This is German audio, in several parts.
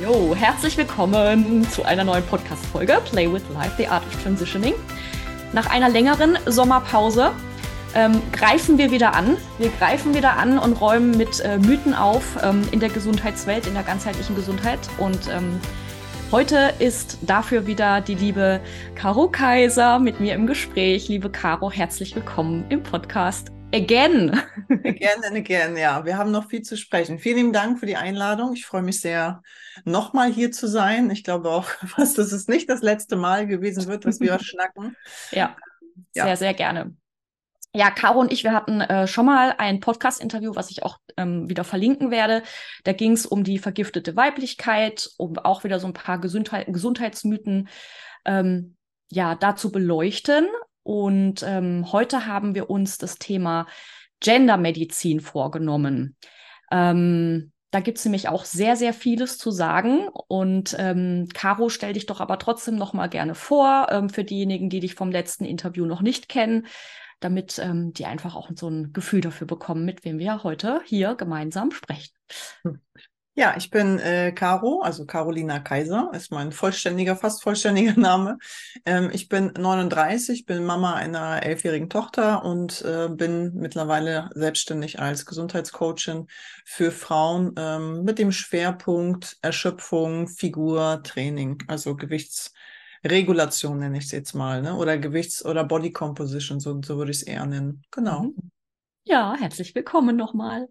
Jo, herzlich willkommen zu einer neuen Podcast-Folge Play with Life, The Art of Transitioning. Nach einer längeren Sommerpause ähm, greifen wir wieder an. Wir greifen wieder an und räumen mit äh, Mythen auf ähm, in der Gesundheitswelt, in der ganzheitlichen Gesundheit. Und ähm, heute ist dafür wieder die liebe Caro Kaiser mit mir im Gespräch. Liebe Caro, herzlich willkommen im Podcast. Again. Again and again, ja. Wir haben noch viel zu sprechen. Vielen Dank für die Einladung. Ich freue mich sehr, nochmal hier zu sein. Ich glaube auch fast, dass es nicht das letzte Mal gewesen wird, dass wir schnacken. Ja, ja, sehr, sehr gerne. Ja, Caro und ich, wir hatten äh, schon mal ein Podcast-Interview, was ich auch ähm, wieder verlinken werde. Da ging es um die vergiftete Weiblichkeit, um auch wieder so ein paar Gesundheit Gesundheitsmythen ähm, ja, dazu beleuchten. Und ähm, heute haben wir uns das Thema Gendermedizin vorgenommen. Ähm, da gibt es nämlich auch sehr, sehr vieles zu sagen. Und ähm, Caro, stell dich doch aber trotzdem noch mal gerne vor, ähm, für diejenigen, die dich vom letzten Interview noch nicht kennen, damit ähm, die einfach auch so ein Gefühl dafür bekommen, mit wem wir heute hier gemeinsam sprechen. Ja, ich bin äh, Caro, also Carolina Kaiser, ist mein vollständiger, fast vollständiger Name. Ähm, ich bin 39, bin Mama einer elfjährigen Tochter und äh, bin mittlerweile selbstständig als Gesundheitscoachin für Frauen ähm, mit dem Schwerpunkt Erschöpfung, Figur, Training, also Gewichtsregulation nenne ich es jetzt mal, ne? oder Gewichts- oder Body Composition, so, so würde ich es eher nennen. Genau. Mhm. Ja, herzlich willkommen nochmal.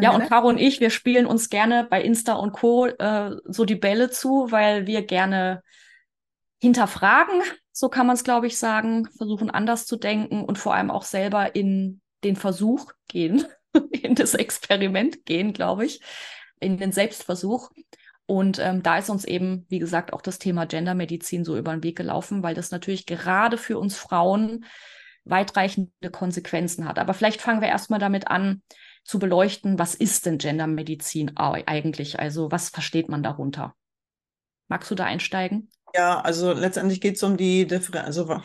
Ja, und Caro und ich, wir spielen uns gerne bei Insta und Co. Äh, so die Bälle zu, weil wir gerne hinterfragen, so kann man es, glaube ich, sagen, versuchen anders zu denken und vor allem auch selber in den Versuch gehen, in das Experiment gehen, glaube ich, in den Selbstversuch. Und ähm, da ist uns eben, wie gesagt, auch das Thema Gendermedizin so über den Weg gelaufen, weil das natürlich gerade für uns Frauen weitreichende Konsequenzen hat. Aber vielleicht fangen wir erstmal damit an, zu beleuchten, was ist denn Gendermedizin eigentlich? Also was versteht man darunter? Magst du da einsteigen? Ja, also letztendlich geht es um die Differenz. Also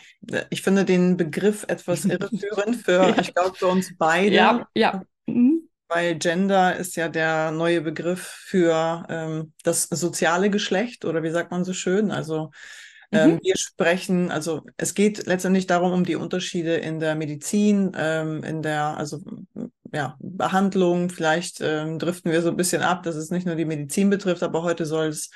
ich finde den Begriff etwas irreführend für, ich glaube, für uns beide. Ja, ja. Mhm. Weil Gender ist ja der neue Begriff für ähm, das soziale Geschlecht oder wie sagt man so schön? Also ähm, mhm. wir sprechen, also es geht letztendlich darum, um die Unterschiede in der Medizin, ähm, in der, also ja, Behandlung. Vielleicht ähm, driften wir so ein bisschen ab, dass es nicht nur die Medizin betrifft, aber heute soll es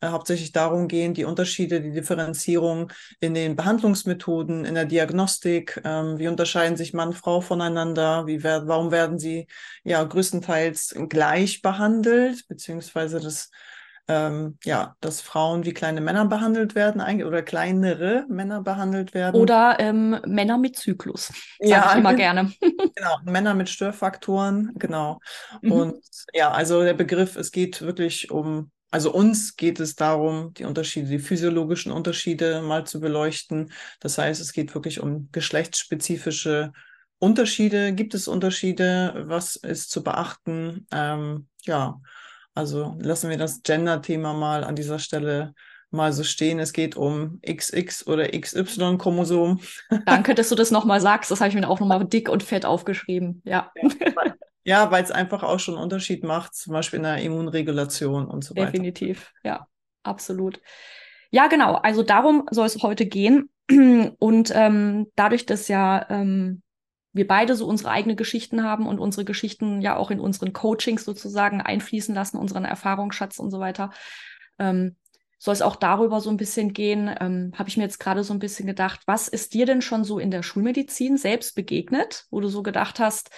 äh, hauptsächlich darum gehen, die Unterschiede, die Differenzierung in den Behandlungsmethoden, in der Diagnostik. Ähm, wie unterscheiden sich Mann, Frau voneinander? Wie wer warum werden sie ja größtenteils gleich behandelt, beziehungsweise das ähm, ja, dass Frauen wie kleine Männer behandelt werden eigentlich oder kleinere Männer behandelt werden. Oder ähm, Männer mit Zyklus. Ja, ich immer gerne. genau, Männer mit Störfaktoren, genau. Mhm. Und ja, also der Begriff, es geht wirklich um, also uns geht es darum, die Unterschiede, die physiologischen Unterschiede mal zu beleuchten. Das heißt, es geht wirklich um geschlechtsspezifische Unterschiede. Gibt es Unterschiede? Was ist zu beachten? Ähm, ja, also lassen wir das Gender-Thema mal an dieser Stelle mal so stehen. Es geht um XX oder XY-Chromosom. Danke, dass du das nochmal sagst. Das habe ich mir auch nochmal dick und fett aufgeschrieben. Ja. Ja, weil es einfach auch schon einen Unterschied macht, zum Beispiel in der Immunregulation und so weiter. Definitiv, ja, absolut. Ja, genau. Also darum soll es heute gehen. Und ähm, dadurch, dass ja ähm, wir beide so unsere eigenen Geschichten haben und unsere Geschichten ja auch in unseren Coachings sozusagen einfließen lassen, unseren Erfahrungsschatz und so weiter. Ähm, soll es auch darüber so ein bisschen gehen, ähm, habe ich mir jetzt gerade so ein bisschen gedacht, was ist dir denn schon so in der Schulmedizin selbst begegnet, wo du so gedacht hast,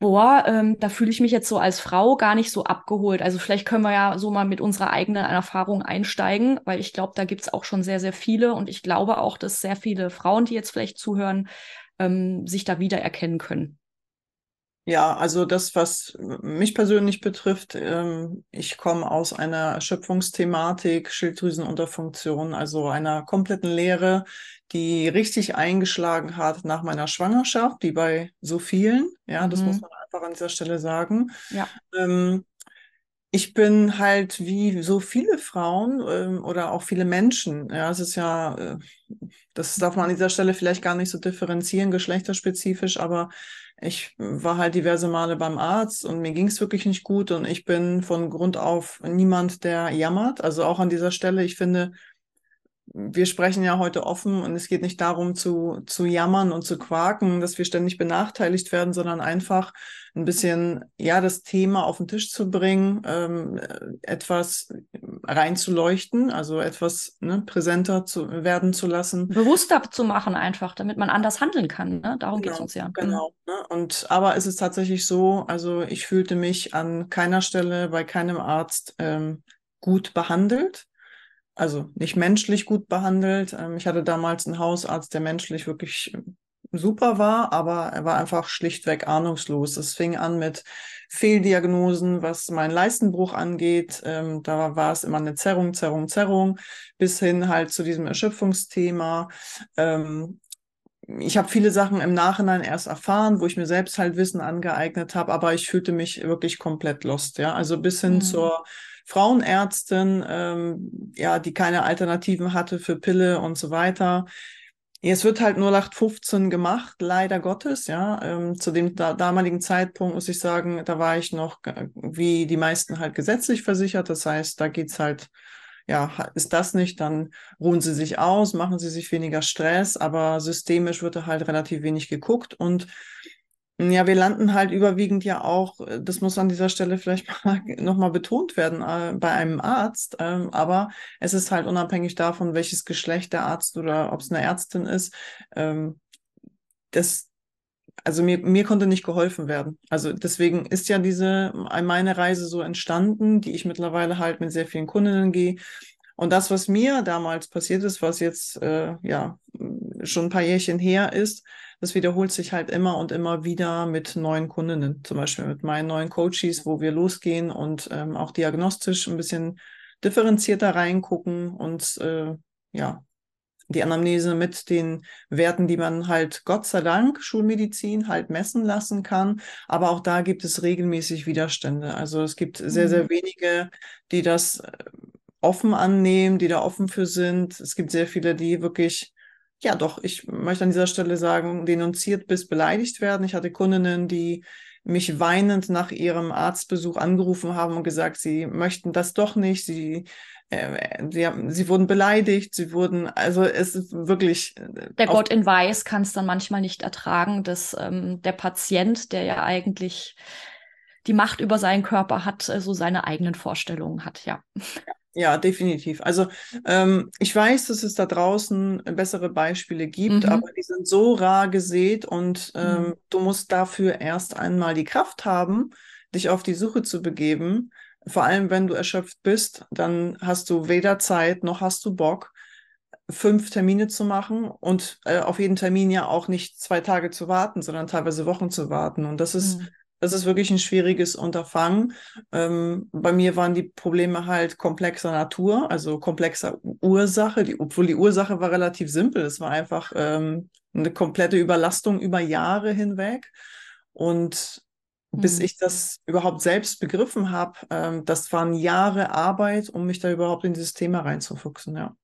boah, ähm, da fühle ich mich jetzt so als Frau gar nicht so abgeholt. Also vielleicht können wir ja so mal mit unserer eigenen Erfahrung einsteigen, weil ich glaube, da gibt es auch schon sehr, sehr viele und ich glaube auch, dass sehr viele Frauen, die jetzt vielleicht zuhören, ähm, sich da wiedererkennen können? Ja, also das, was mich persönlich betrifft, ähm, ich komme aus einer Erschöpfungsthematik, Schilddrüsenunterfunktion, also einer kompletten Lehre, die richtig eingeschlagen hat nach meiner Schwangerschaft, wie bei so vielen. Ja, das mhm. muss man einfach an dieser Stelle sagen. Ja. Ähm, ich bin halt wie so viele Frauen ähm, oder auch viele Menschen. Ja, es ist ja, äh, das darf man an dieser Stelle vielleicht gar nicht so differenzieren, geschlechterspezifisch, aber ich war halt diverse Male beim Arzt und mir ging es wirklich nicht gut und ich bin von Grund auf niemand, der jammert. Also auch an dieser Stelle, ich finde, wir sprechen ja heute offen und es geht nicht darum zu, zu jammern und zu quaken, dass wir ständig benachteiligt werden, sondern einfach ein bisschen, ja, das Thema auf den Tisch zu bringen, ähm, etwas reinzuleuchten, also etwas ne, präsenter zu werden zu lassen. Bewusster zu machen einfach, damit man anders handeln kann. Ne? Darum genau, geht es uns ja. Mhm. Genau. Ne? Und aber es ist tatsächlich so, also ich fühlte mich an keiner Stelle bei keinem Arzt ähm, gut behandelt also nicht menschlich gut behandelt. Ähm, ich hatte damals einen Hausarzt, der menschlich wirklich super war, aber er war einfach schlichtweg ahnungslos. Es fing an mit Fehldiagnosen, was meinen Leistenbruch angeht. Ähm, da war es immer eine Zerrung, Zerrung, Zerrung, bis hin halt zu diesem Erschöpfungsthema. Ähm, ich habe viele Sachen im Nachhinein erst erfahren, wo ich mir selbst halt Wissen angeeignet habe, aber ich fühlte mich wirklich komplett lost, ja. Also bis hin mhm. zur Frauenärztin, ähm, ja, die keine Alternativen hatte für Pille und so weiter. Es wird halt nur 0815 gemacht, leider Gottes, ja. Ähm, zu dem da damaligen Zeitpunkt muss ich sagen, da war ich noch äh, wie die meisten halt gesetzlich versichert. Das heißt, da geht's halt, ja, ist das nicht, dann ruhen sie sich aus, machen sie sich weniger Stress, aber systemisch wird da halt relativ wenig geguckt und ja, wir landen halt überwiegend ja auch, äh, das muss an dieser Stelle vielleicht mal, nochmal betont werden, äh, bei einem Arzt. Ähm, aber es ist halt unabhängig davon, welches Geschlecht der Arzt oder ob es eine Ärztin ist. Ähm, das, also mir, mir konnte nicht geholfen werden. Also deswegen ist ja diese, meine Reise so entstanden, die ich mittlerweile halt mit sehr vielen Kundinnen gehe. Und das, was mir damals passiert ist, was jetzt äh, ja schon ein paar Jährchen her ist, das wiederholt sich halt immer und immer wieder mit neuen Kundinnen, zum Beispiel mit meinen neuen Coaches, wo wir losgehen und ähm, auch diagnostisch ein bisschen differenzierter reingucken und äh, ja, die Anamnese mit den Werten, die man halt Gott sei Dank Schulmedizin halt messen lassen kann. Aber auch da gibt es regelmäßig Widerstände. Also es gibt sehr, sehr mhm. wenige, die das äh, offen annehmen, die da offen für sind. Es gibt sehr viele, die wirklich ja, doch, ich möchte an dieser Stelle sagen, denunziert bis beleidigt werden. Ich hatte Kundinnen, die mich weinend nach ihrem Arztbesuch angerufen haben und gesagt, sie möchten das doch nicht. Sie, äh, sie, haben, sie wurden beleidigt, sie wurden, also es ist wirklich. Äh, der Gott in Weiß kann es dann manchmal nicht ertragen, dass ähm, der Patient, der ja eigentlich die Macht über seinen Körper hat, äh, so seine eigenen Vorstellungen hat, ja. ja. Ja, definitiv. Also ähm, ich weiß, dass es da draußen bessere Beispiele gibt, mhm. aber die sind so rar gesät und ähm, mhm. du musst dafür erst einmal die Kraft haben, dich auf die Suche zu begeben. Vor allem, wenn du erschöpft bist, dann hast du weder Zeit noch hast du Bock, fünf Termine zu machen und äh, auf jeden Termin ja auch nicht zwei Tage zu warten, sondern teilweise Wochen zu warten. Und das ist mhm das ist wirklich ein schwieriges Unterfangen. Ähm, bei mir waren die Probleme halt komplexer Natur, also komplexer Ursache, die, obwohl die Ursache war relativ simpel. Es war einfach ähm, eine komplette Überlastung über Jahre hinweg. Und mhm. bis ich das überhaupt selbst begriffen habe, ähm, das waren Jahre Arbeit, um mich da überhaupt in dieses Thema reinzufuchsen, ja.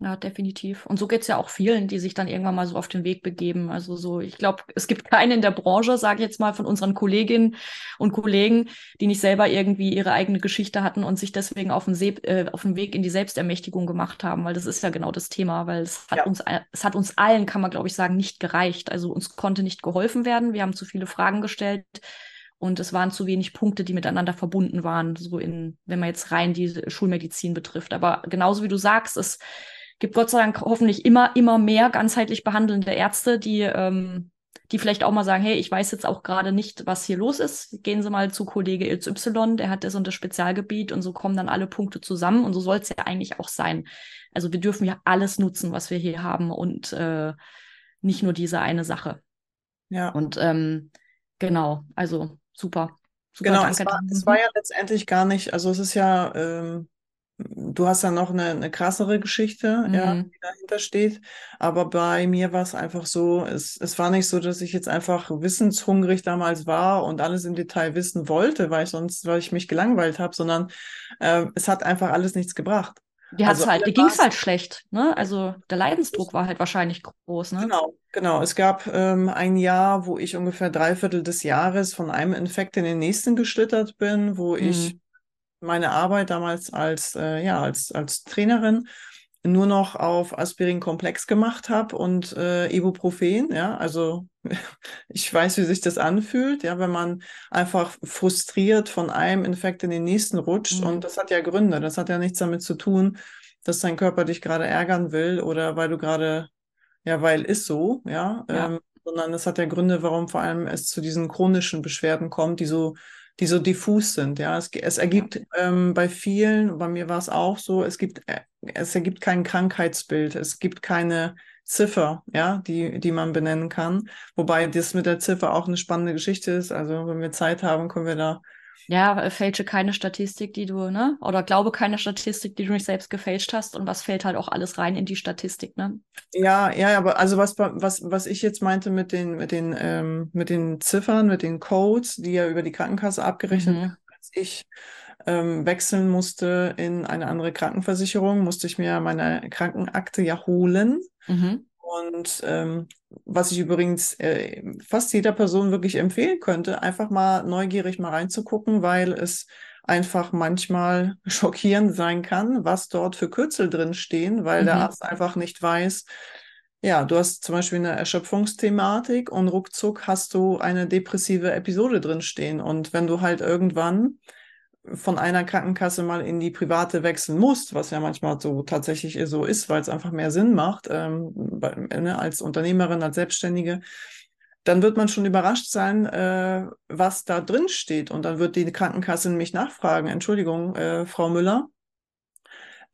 Ja, definitiv. Und so geht es ja auch vielen, die sich dann irgendwann mal so auf den Weg begeben. Also so, ich glaube, es gibt keinen in der Branche, sage ich jetzt mal, von unseren Kolleginnen und Kollegen, die nicht selber irgendwie ihre eigene Geschichte hatten und sich deswegen auf den, See, äh, auf den Weg in die Selbstermächtigung gemacht haben, weil das ist ja genau das Thema, weil es hat ja. uns, es hat uns allen, kann man glaube ich sagen, nicht gereicht. Also uns konnte nicht geholfen werden. Wir haben zu viele Fragen gestellt. Und es waren zu wenig Punkte, die miteinander verbunden waren, so in, wenn man jetzt rein die Schulmedizin betrifft. Aber genauso wie du sagst, es gibt Gott sei Dank hoffentlich immer, immer mehr ganzheitlich behandelnde Ärzte, die, ähm, die vielleicht auch mal sagen, hey, ich weiß jetzt auch gerade nicht, was hier los ist. Gehen Sie mal zu Kollege XY, der hat das und das Spezialgebiet und so kommen dann alle Punkte zusammen und so soll es ja eigentlich auch sein. Also wir dürfen ja alles nutzen, was wir hier haben und äh, nicht nur diese eine Sache. Ja. Und ähm, genau, also super. super genau, es war, es war, ja letztendlich gar nicht, also es ist ja ähm, du hast ja noch eine, eine krassere Geschichte, Mhm. ja, die dahinter steht. Aber bei mir war es einfach so, es, es war nicht so, dass ich jetzt einfach wissenshungrig damals war und alles im Detail wissen wollte, weil ich sonst, weil ich mich gelangweilt habe, sondern äh, es hat einfach alles nichts gebracht. Die Also halt, die ging's Maß- halt schlecht, ne? Also der Leidensdruck war halt wahrscheinlich groß, ne? Genau, genau. Es gab ähm, ein Jahr, wo ich ungefähr drei Viertel des Jahres von einem Infekt in den nächsten geschlittert bin, wo ich Mhm. Meine Arbeit damals als, äh, ja, als, als Trainerin nur noch auf Aspirin-Komplex gemacht habe und äh, Ibuprofen, ja, also ich weiß, wie sich das anfühlt, ja, wenn man einfach frustriert von einem Infekt in den nächsten rutscht Mhm. und das hat ja Gründe, das hat ja nichts damit zu tun, dass dein Körper dich gerade ärgern will oder weil du gerade, ja, weil ist so, ja, Ja. ähm, sondern es hat ja Gründe, warum vor allem es zu diesen chronischen Beschwerden kommt, die so die so diffus sind. Ja, es, es ergibt ähm, bei vielen, bei mir war es auch so, es gibt, äh, es ergibt kein Krankheitsbild, es gibt keine Ziffer, ja, die, die man benennen kann. Wobei das mit der Ziffer auch eine spannende Geschichte ist. Also wenn wir Zeit haben, können wir da Ja, äh, fälsche keine Statistik, die du, ne? Oder glaube keine Statistik, die du nicht selbst gefälscht hast. Und was fällt halt auch alles rein in die Statistik, ne? Ja, ja, aber also was, was, was ich jetzt meinte mit den, mit den, ähm, mit den Ziffern, mit den Codes, die ja über die Krankenkasse abgerechnet Mhm. werden, als ich ähm, wechseln musste in eine andere Krankenversicherung, musste ich mir meine Krankenakte ja holen. Mhm. Und ähm, was ich übrigens äh, fast jeder Person wirklich empfehlen könnte, einfach mal neugierig mal reinzugucken, weil es einfach manchmal schockierend sein kann, was dort für Kürzel drin stehen, weil der Mhm. Arzt einfach nicht weiß. Ja, du hast zum Beispiel eine Erschöpfungsthematik und ruckzuck hast du eine depressive Episode drin stehen. Und wenn du halt irgendwann von einer Krankenkasse mal in die private wechseln musst, was ja manchmal so tatsächlich so ist, weil es einfach mehr Sinn macht, ähm, bei, ne, als Unternehmerin, als Selbstständige, dann wird man schon überrascht sein, äh, was da drin steht. Und dann wird die Krankenkasse nämlich nachfragen, Entschuldigung, äh, Frau Müller,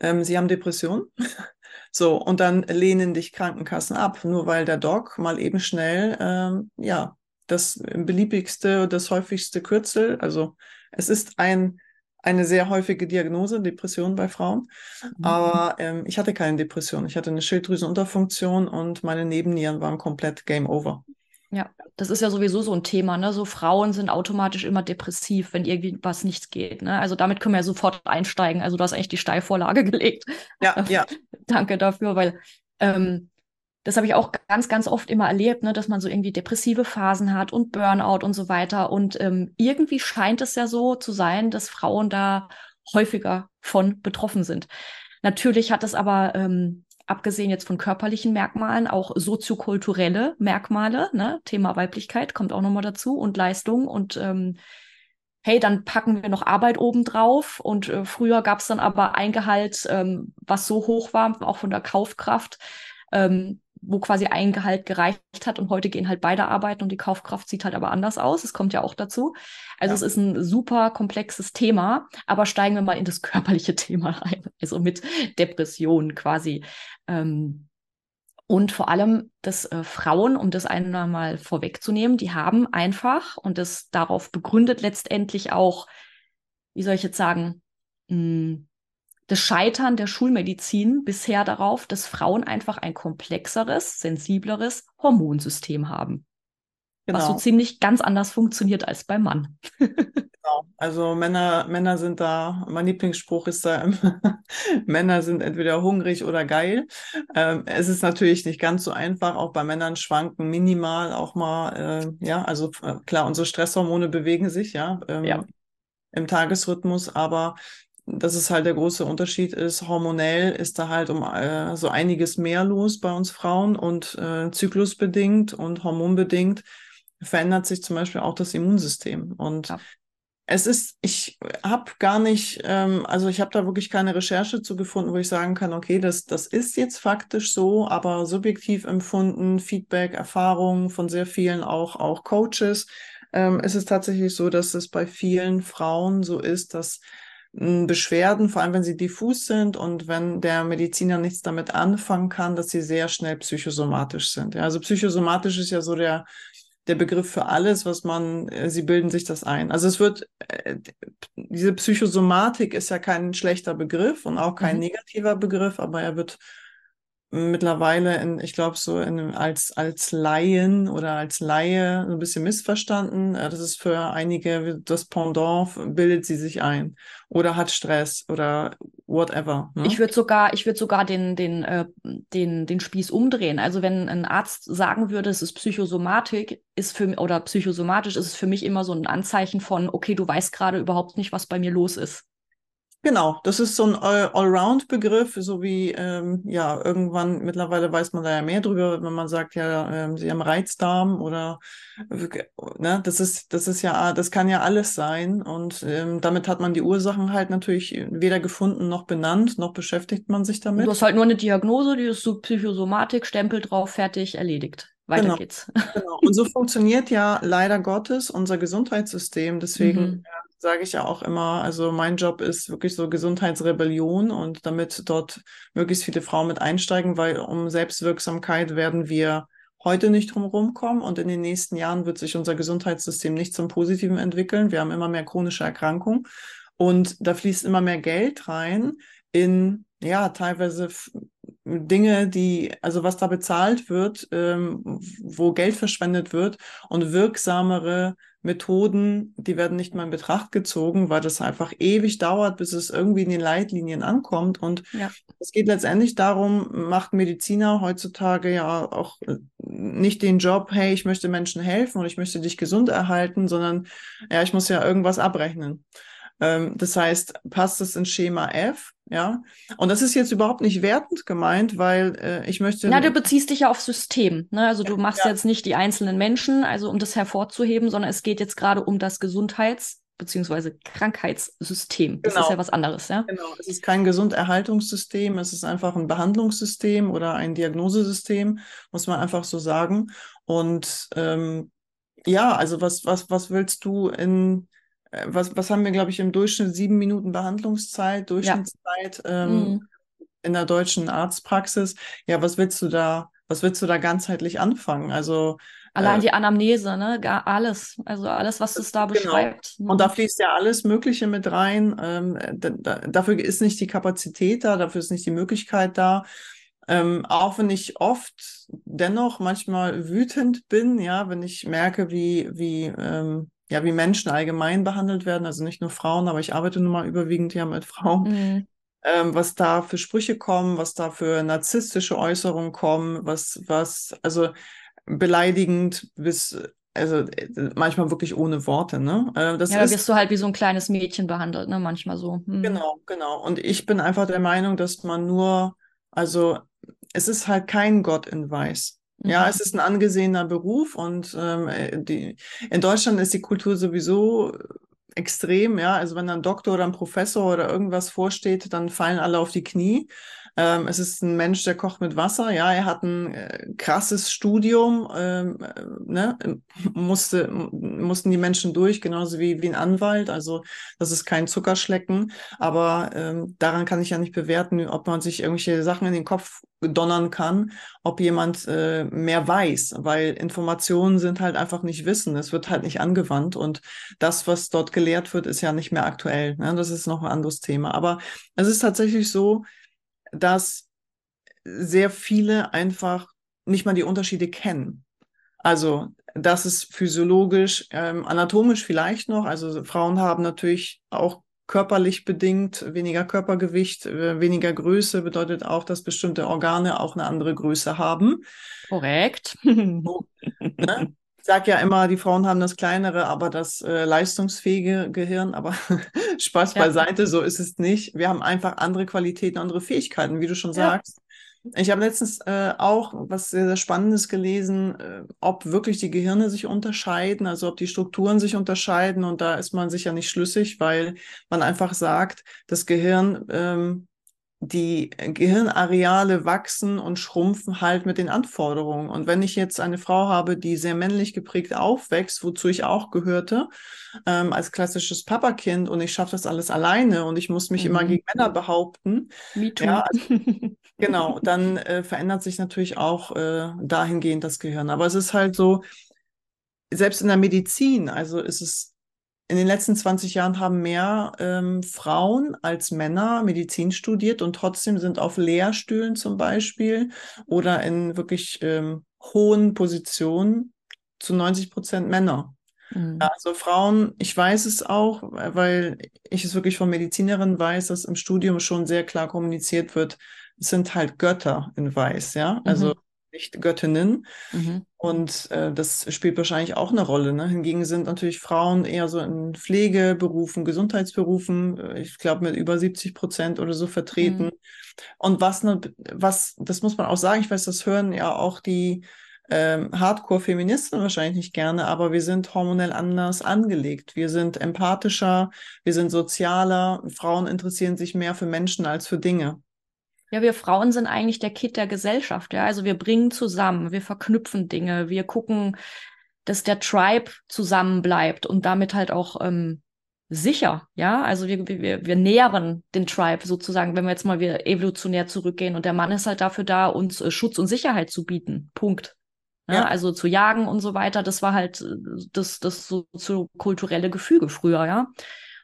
ähm, Sie haben Depression? So, und dann lehnen dich Krankenkassen ab, nur weil der Doc mal eben schnell, ähm, ja, das beliebigste, das häufigste Kürzel, also es ist ein, eine sehr häufige Diagnose, Depression bei Frauen, Mhm. aber ähm, ich hatte keine Depression. Ich hatte eine Schilddrüsenunterfunktion und meine Nebennieren waren komplett Game Over. Ja, das ist ja sowieso so ein Thema, ne? So Frauen sind automatisch immer depressiv, wenn irgendwie was nichts geht, ne? Also damit können wir ja sofort einsteigen. Also du hast eigentlich die Steilvorlage gelegt. Ja, ja, Danke dafür, weil ähm, das habe ich auch ganz, ganz oft immer erlebt, ne, dass man so irgendwie depressive Phasen hat und Burnout und so weiter. Und ähm, irgendwie scheint es ja so zu sein, dass Frauen da häufiger von betroffen sind. Natürlich hat es aber, ähm, abgesehen jetzt von körperlichen Merkmalen, auch soziokulturelle Merkmale, ne? Thema Weiblichkeit kommt auch nochmal dazu und Leistung und ähm, hey, dann packen wir noch Arbeit obendrauf. Und äh, früher gab es dann aber ein Gehalt, ähm, was so hoch war, auch von der Kaufkraft, ähm, wo quasi ein Gehalt gereicht hat. Und heute gehen halt beide arbeiten und die Kaufkraft sieht halt aber anders aus. Es kommt ja auch dazu. Also Ja. es ist ein super komplexes Thema, aber steigen wir mal in das körperliche Thema rein. Also mit Depressionen quasi. Ähm, und vor allem, dass äh, Frauen, um das einmal vorwegzunehmen, die haben einfach, und das darauf begründet letztendlich auch, wie soll ich jetzt sagen, mh, das Scheitern der Schulmedizin bisher darauf, dass Frauen einfach ein komplexeres, sensibleres Hormonsystem haben, was so genau. ziemlich ganz anders funktioniert als beim Mann. Genau. Also Männer, Männer sind da, mein Lieblingsspruch ist da, Männer sind entweder hungrig oder geil. Ähm, es ist natürlich nicht ganz so einfach, auch bei Männern schwanken minimal auch mal, äh, ja, also äh, klar, unsere Stresshormone bewegen sich, ja, ähm, Ja. im Tagesrhythmus, aber das ist halt der große Unterschied ist, hormonell ist da halt um äh, so einiges mehr los bei uns Frauen und äh, zyklusbedingt und hormonbedingt verändert sich zum Beispiel auch das Immunsystem. Und Ja. es ist, ich habe gar nicht, ähm, also ich habe da wirklich keine Recherche zu gefunden, wo ich sagen kann, okay, das, das ist jetzt faktisch so, aber subjektiv empfunden, Feedback, Erfahrungen von sehr vielen auch, auch Coaches, ähm, ist es tatsächlich so, dass es bei vielen Frauen so ist, dass Beschwerden, vor allem wenn sie diffus sind und wenn der Mediziner nichts damit anfangen kann, dass sie sehr schnell psychosomatisch sind. Ja, also psychosomatisch ist ja so der, der Begriff für alles, was man, äh, sie bilden sich das ein. Also es wird, äh, diese Psychosomatik ist ja kein schlechter Begriff und auch kein mhm. negativer Begriff, aber er wird mittlerweile, in, ich glaube, so in, als, als Laien oder als Laie ein bisschen missverstanden. Äh, das ist für einige das Pendant, bildet sie sich ein oder hat Stress oder whatever. Ne? Ich würde sogar, ich würde sogar den, den, äh, den, den Spieß umdrehen. Also wenn ein Arzt sagen würde, es ist Psychosomatik, ist für oder psychosomatisch, ist es für mich immer so ein Anzeichen von, okay, du weißt gerade überhaupt nicht, was bei mir los ist. Genau, das ist so ein Allround-Begriff, so wie, ähm, ja, irgendwann, mittlerweile weiß man da ja mehr drüber, wenn man sagt, ja, ähm, sie haben Reizdarm oder, ne, das ist, das ist ja, das kann ja alles sein und ähm, damit hat man die Ursachen halt natürlich weder gefunden noch benannt, noch beschäftigt man sich damit. Du hast halt nur eine Diagnose, die ist so Psychosomatik, Stempel drauf, fertig, erledigt. Weiter genau, geht's. Genau. Und so funktioniert ja leider Gottes unser Gesundheitssystem. Deswegen mhm sage ich ja auch immer, also mein Job ist wirklich so Gesundheitsrebellion und damit dort möglichst viele Frauen mit einsteigen, weil um Selbstwirksamkeit werden wir heute nicht drum kommen und in den nächsten Jahren wird sich unser Gesundheitssystem nicht zum Positiven entwickeln. Wir haben immer mehr chronische Erkrankungen und da fließt immer mehr Geld rein in ja teilweise Dinge, die, also was da bezahlt wird, ähm, wo Geld verschwendet wird und wirksamere Methoden, die werden nicht mal in Betracht gezogen, weil das einfach ewig dauert, bis es irgendwie in den Leitlinien ankommt. Und ja. es geht letztendlich darum, macht Mediziner heutzutage ja auch äh, nicht den Job, hey, ich möchte Menschen helfen und ich möchte dich gesund erhalten, sondern ja, ich muss ja irgendwas abrechnen. Ähm, das heißt, passt es in Schema F? Ja. Und das ist jetzt überhaupt nicht wertend gemeint, weil äh, ich möchte. Na, du beziehst dich ja auf System. Ne? Also du machst ja. jetzt nicht die einzelnen Menschen, also um das hervorzuheben, sondern es geht jetzt gerade um das Gesundheits- bzw. Krankheitssystem. Das genau. ist ja was anderes, ja? Genau. Es ist kein Gesunderhaltungssystem, es ist einfach ein Behandlungssystem oder ein Diagnosesystem, muss man einfach so sagen. Und ähm, ja, also was, was, was willst du in was, was haben wir, glaube ich, im Durchschnitt sieben Minuten Behandlungszeit, Durchschnittszeit ja. ähm, mhm. in der deutschen Arztpraxis. Ja, was willst du da, was willst du da ganzheitlich anfangen? Also Allein äh, die Anamnese, ne? Gar alles. Also alles, was es da genau. beschreibt. Und da fließt ja alles Mögliche mit rein. Ähm, da, dafür ist nicht die Kapazität da, dafür ist nicht die Möglichkeit da. Ähm, auch wenn ich oft dennoch manchmal wütend bin, ja, wenn ich merke, wie, wie ähm, ja, wie Menschen allgemein behandelt werden, also nicht nur Frauen, aber ich arbeite nun mal überwiegend ja mit Frauen. Mhm. Ähm, was da für Sprüche kommen, was da für narzisstische Äußerungen kommen, was, was, also beleidigend bis, also manchmal wirklich ohne Worte, ne? Äh, das ja, da wirst du halt wie so ein kleines Mädchen behandelt, ne? Manchmal so. Mhm. Genau, genau. Und ich bin einfach der Meinung, dass man nur, also es ist halt kein Gott in Weiß. Ja, mhm. es ist ein angesehener Beruf und ähm, äh, die, in Deutschland ist die Kultur sowieso extrem, ja. Also wenn ein Doktor oder ein Professor oder irgendwas vorsteht, dann fallen alle auf die Knie. Ähm, es ist ein Mensch, der kocht mit Wasser. Ja, er hat ein äh, krasses Studium, ähm, äh, ne? Musste, mussten die Menschen durch, genauso wie, wie ein Anwalt. Also das ist kein Zuckerschlecken. Aber ähm, daran kann ich ja nicht bewerten, ob man sich irgendwelche Sachen in den Kopf donnern kann, ob jemand äh, mehr weiß, weil Informationen sind halt einfach nicht Wissen. Es wird halt nicht angewandt und das, was dort gelehrt wird, ist ja nicht mehr aktuell. Ne? Das ist noch ein anderes Thema. Aber es ist tatsächlich so, dass sehr viele einfach nicht mal die Unterschiede kennen. Also das ist physiologisch, ähm, anatomisch vielleicht noch. Also Frauen haben natürlich auch körperlich bedingt weniger Körpergewicht, äh, weniger Größe bedeutet auch, dass bestimmte Organe auch eine andere Größe haben. Korrekt. Ne? Ich sage ja immer, die Frauen haben das kleinere, aber das äh, leistungsfähige Gehirn. Aber Spaß ja. beiseite, so ist es nicht. Wir haben einfach andere Qualitäten, andere Fähigkeiten, wie du schon ja. sagst. Ich habe letztens äh, auch was sehr, sehr Spannendes gelesen, äh, ob wirklich die Gehirne sich unterscheiden, also ob die Strukturen sich unterscheiden. Und da ist man sicher nicht schlüssig, weil man einfach sagt, das Gehirn ähm, die Gehirnareale wachsen und schrumpfen halt mit den Anforderungen. Und wenn ich jetzt eine Frau habe, die sehr männlich geprägt aufwächst, wozu ich auch gehörte, ähm, als klassisches Papakind und ich schaffe das alles alleine und ich muss mich mhm. immer gegen Männer behaupten. Me too. Ja, also, genau, dann äh, verändert sich natürlich auch äh, dahingehend das Gehirn. Aber es ist halt so, selbst in der Medizin, also ist es in den letzten 20 Jahren haben mehr ähm, Frauen als Männer Medizin studiert und trotzdem sind auf Lehrstühlen zum Beispiel oder in wirklich ähm, hohen Positionen zu 90 Prozent Männer. Mhm. Also Frauen, ich weiß es auch, weil ich es wirklich von Medizinerinnen weiß, dass im Studium schon sehr klar kommuniziert wird, es sind halt Götter in Weiß, ja. Also mhm nicht Göttinnen. Mhm. Und äh, das spielt wahrscheinlich auch eine Rolle. Ne? Hingegen sind natürlich Frauen eher so in Pflegeberufen, Gesundheitsberufen, äh, ich glaube mit über 70 Prozent oder so vertreten. Mhm. Und was, ne, was, das muss man auch sagen, ich weiß, das hören ja auch die ähm, Hardcore-Feministen wahrscheinlich nicht gerne, aber wir sind hormonell anders angelegt. Wir sind empathischer, wir sind sozialer. Frauen interessieren sich mehr für Menschen als für Dinge. Ja, wir Frauen sind eigentlich der Kit der Gesellschaft, ja. Also wir bringen zusammen, wir verknüpfen Dinge, wir gucken, dass der Tribe zusammenbleibt und damit halt auch ähm, sicher, ja. Also wir, wir, wir nähren den Tribe sozusagen, wenn wir jetzt mal wieder evolutionär zurückgehen und der Mann ist halt dafür da, uns äh, Schutz und Sicherheit zu bieten. Punkt. Ja, ja. Also zu jagen und so weiter, das war halt äh, das, das so, so kulturelle Gefüge früher, ja.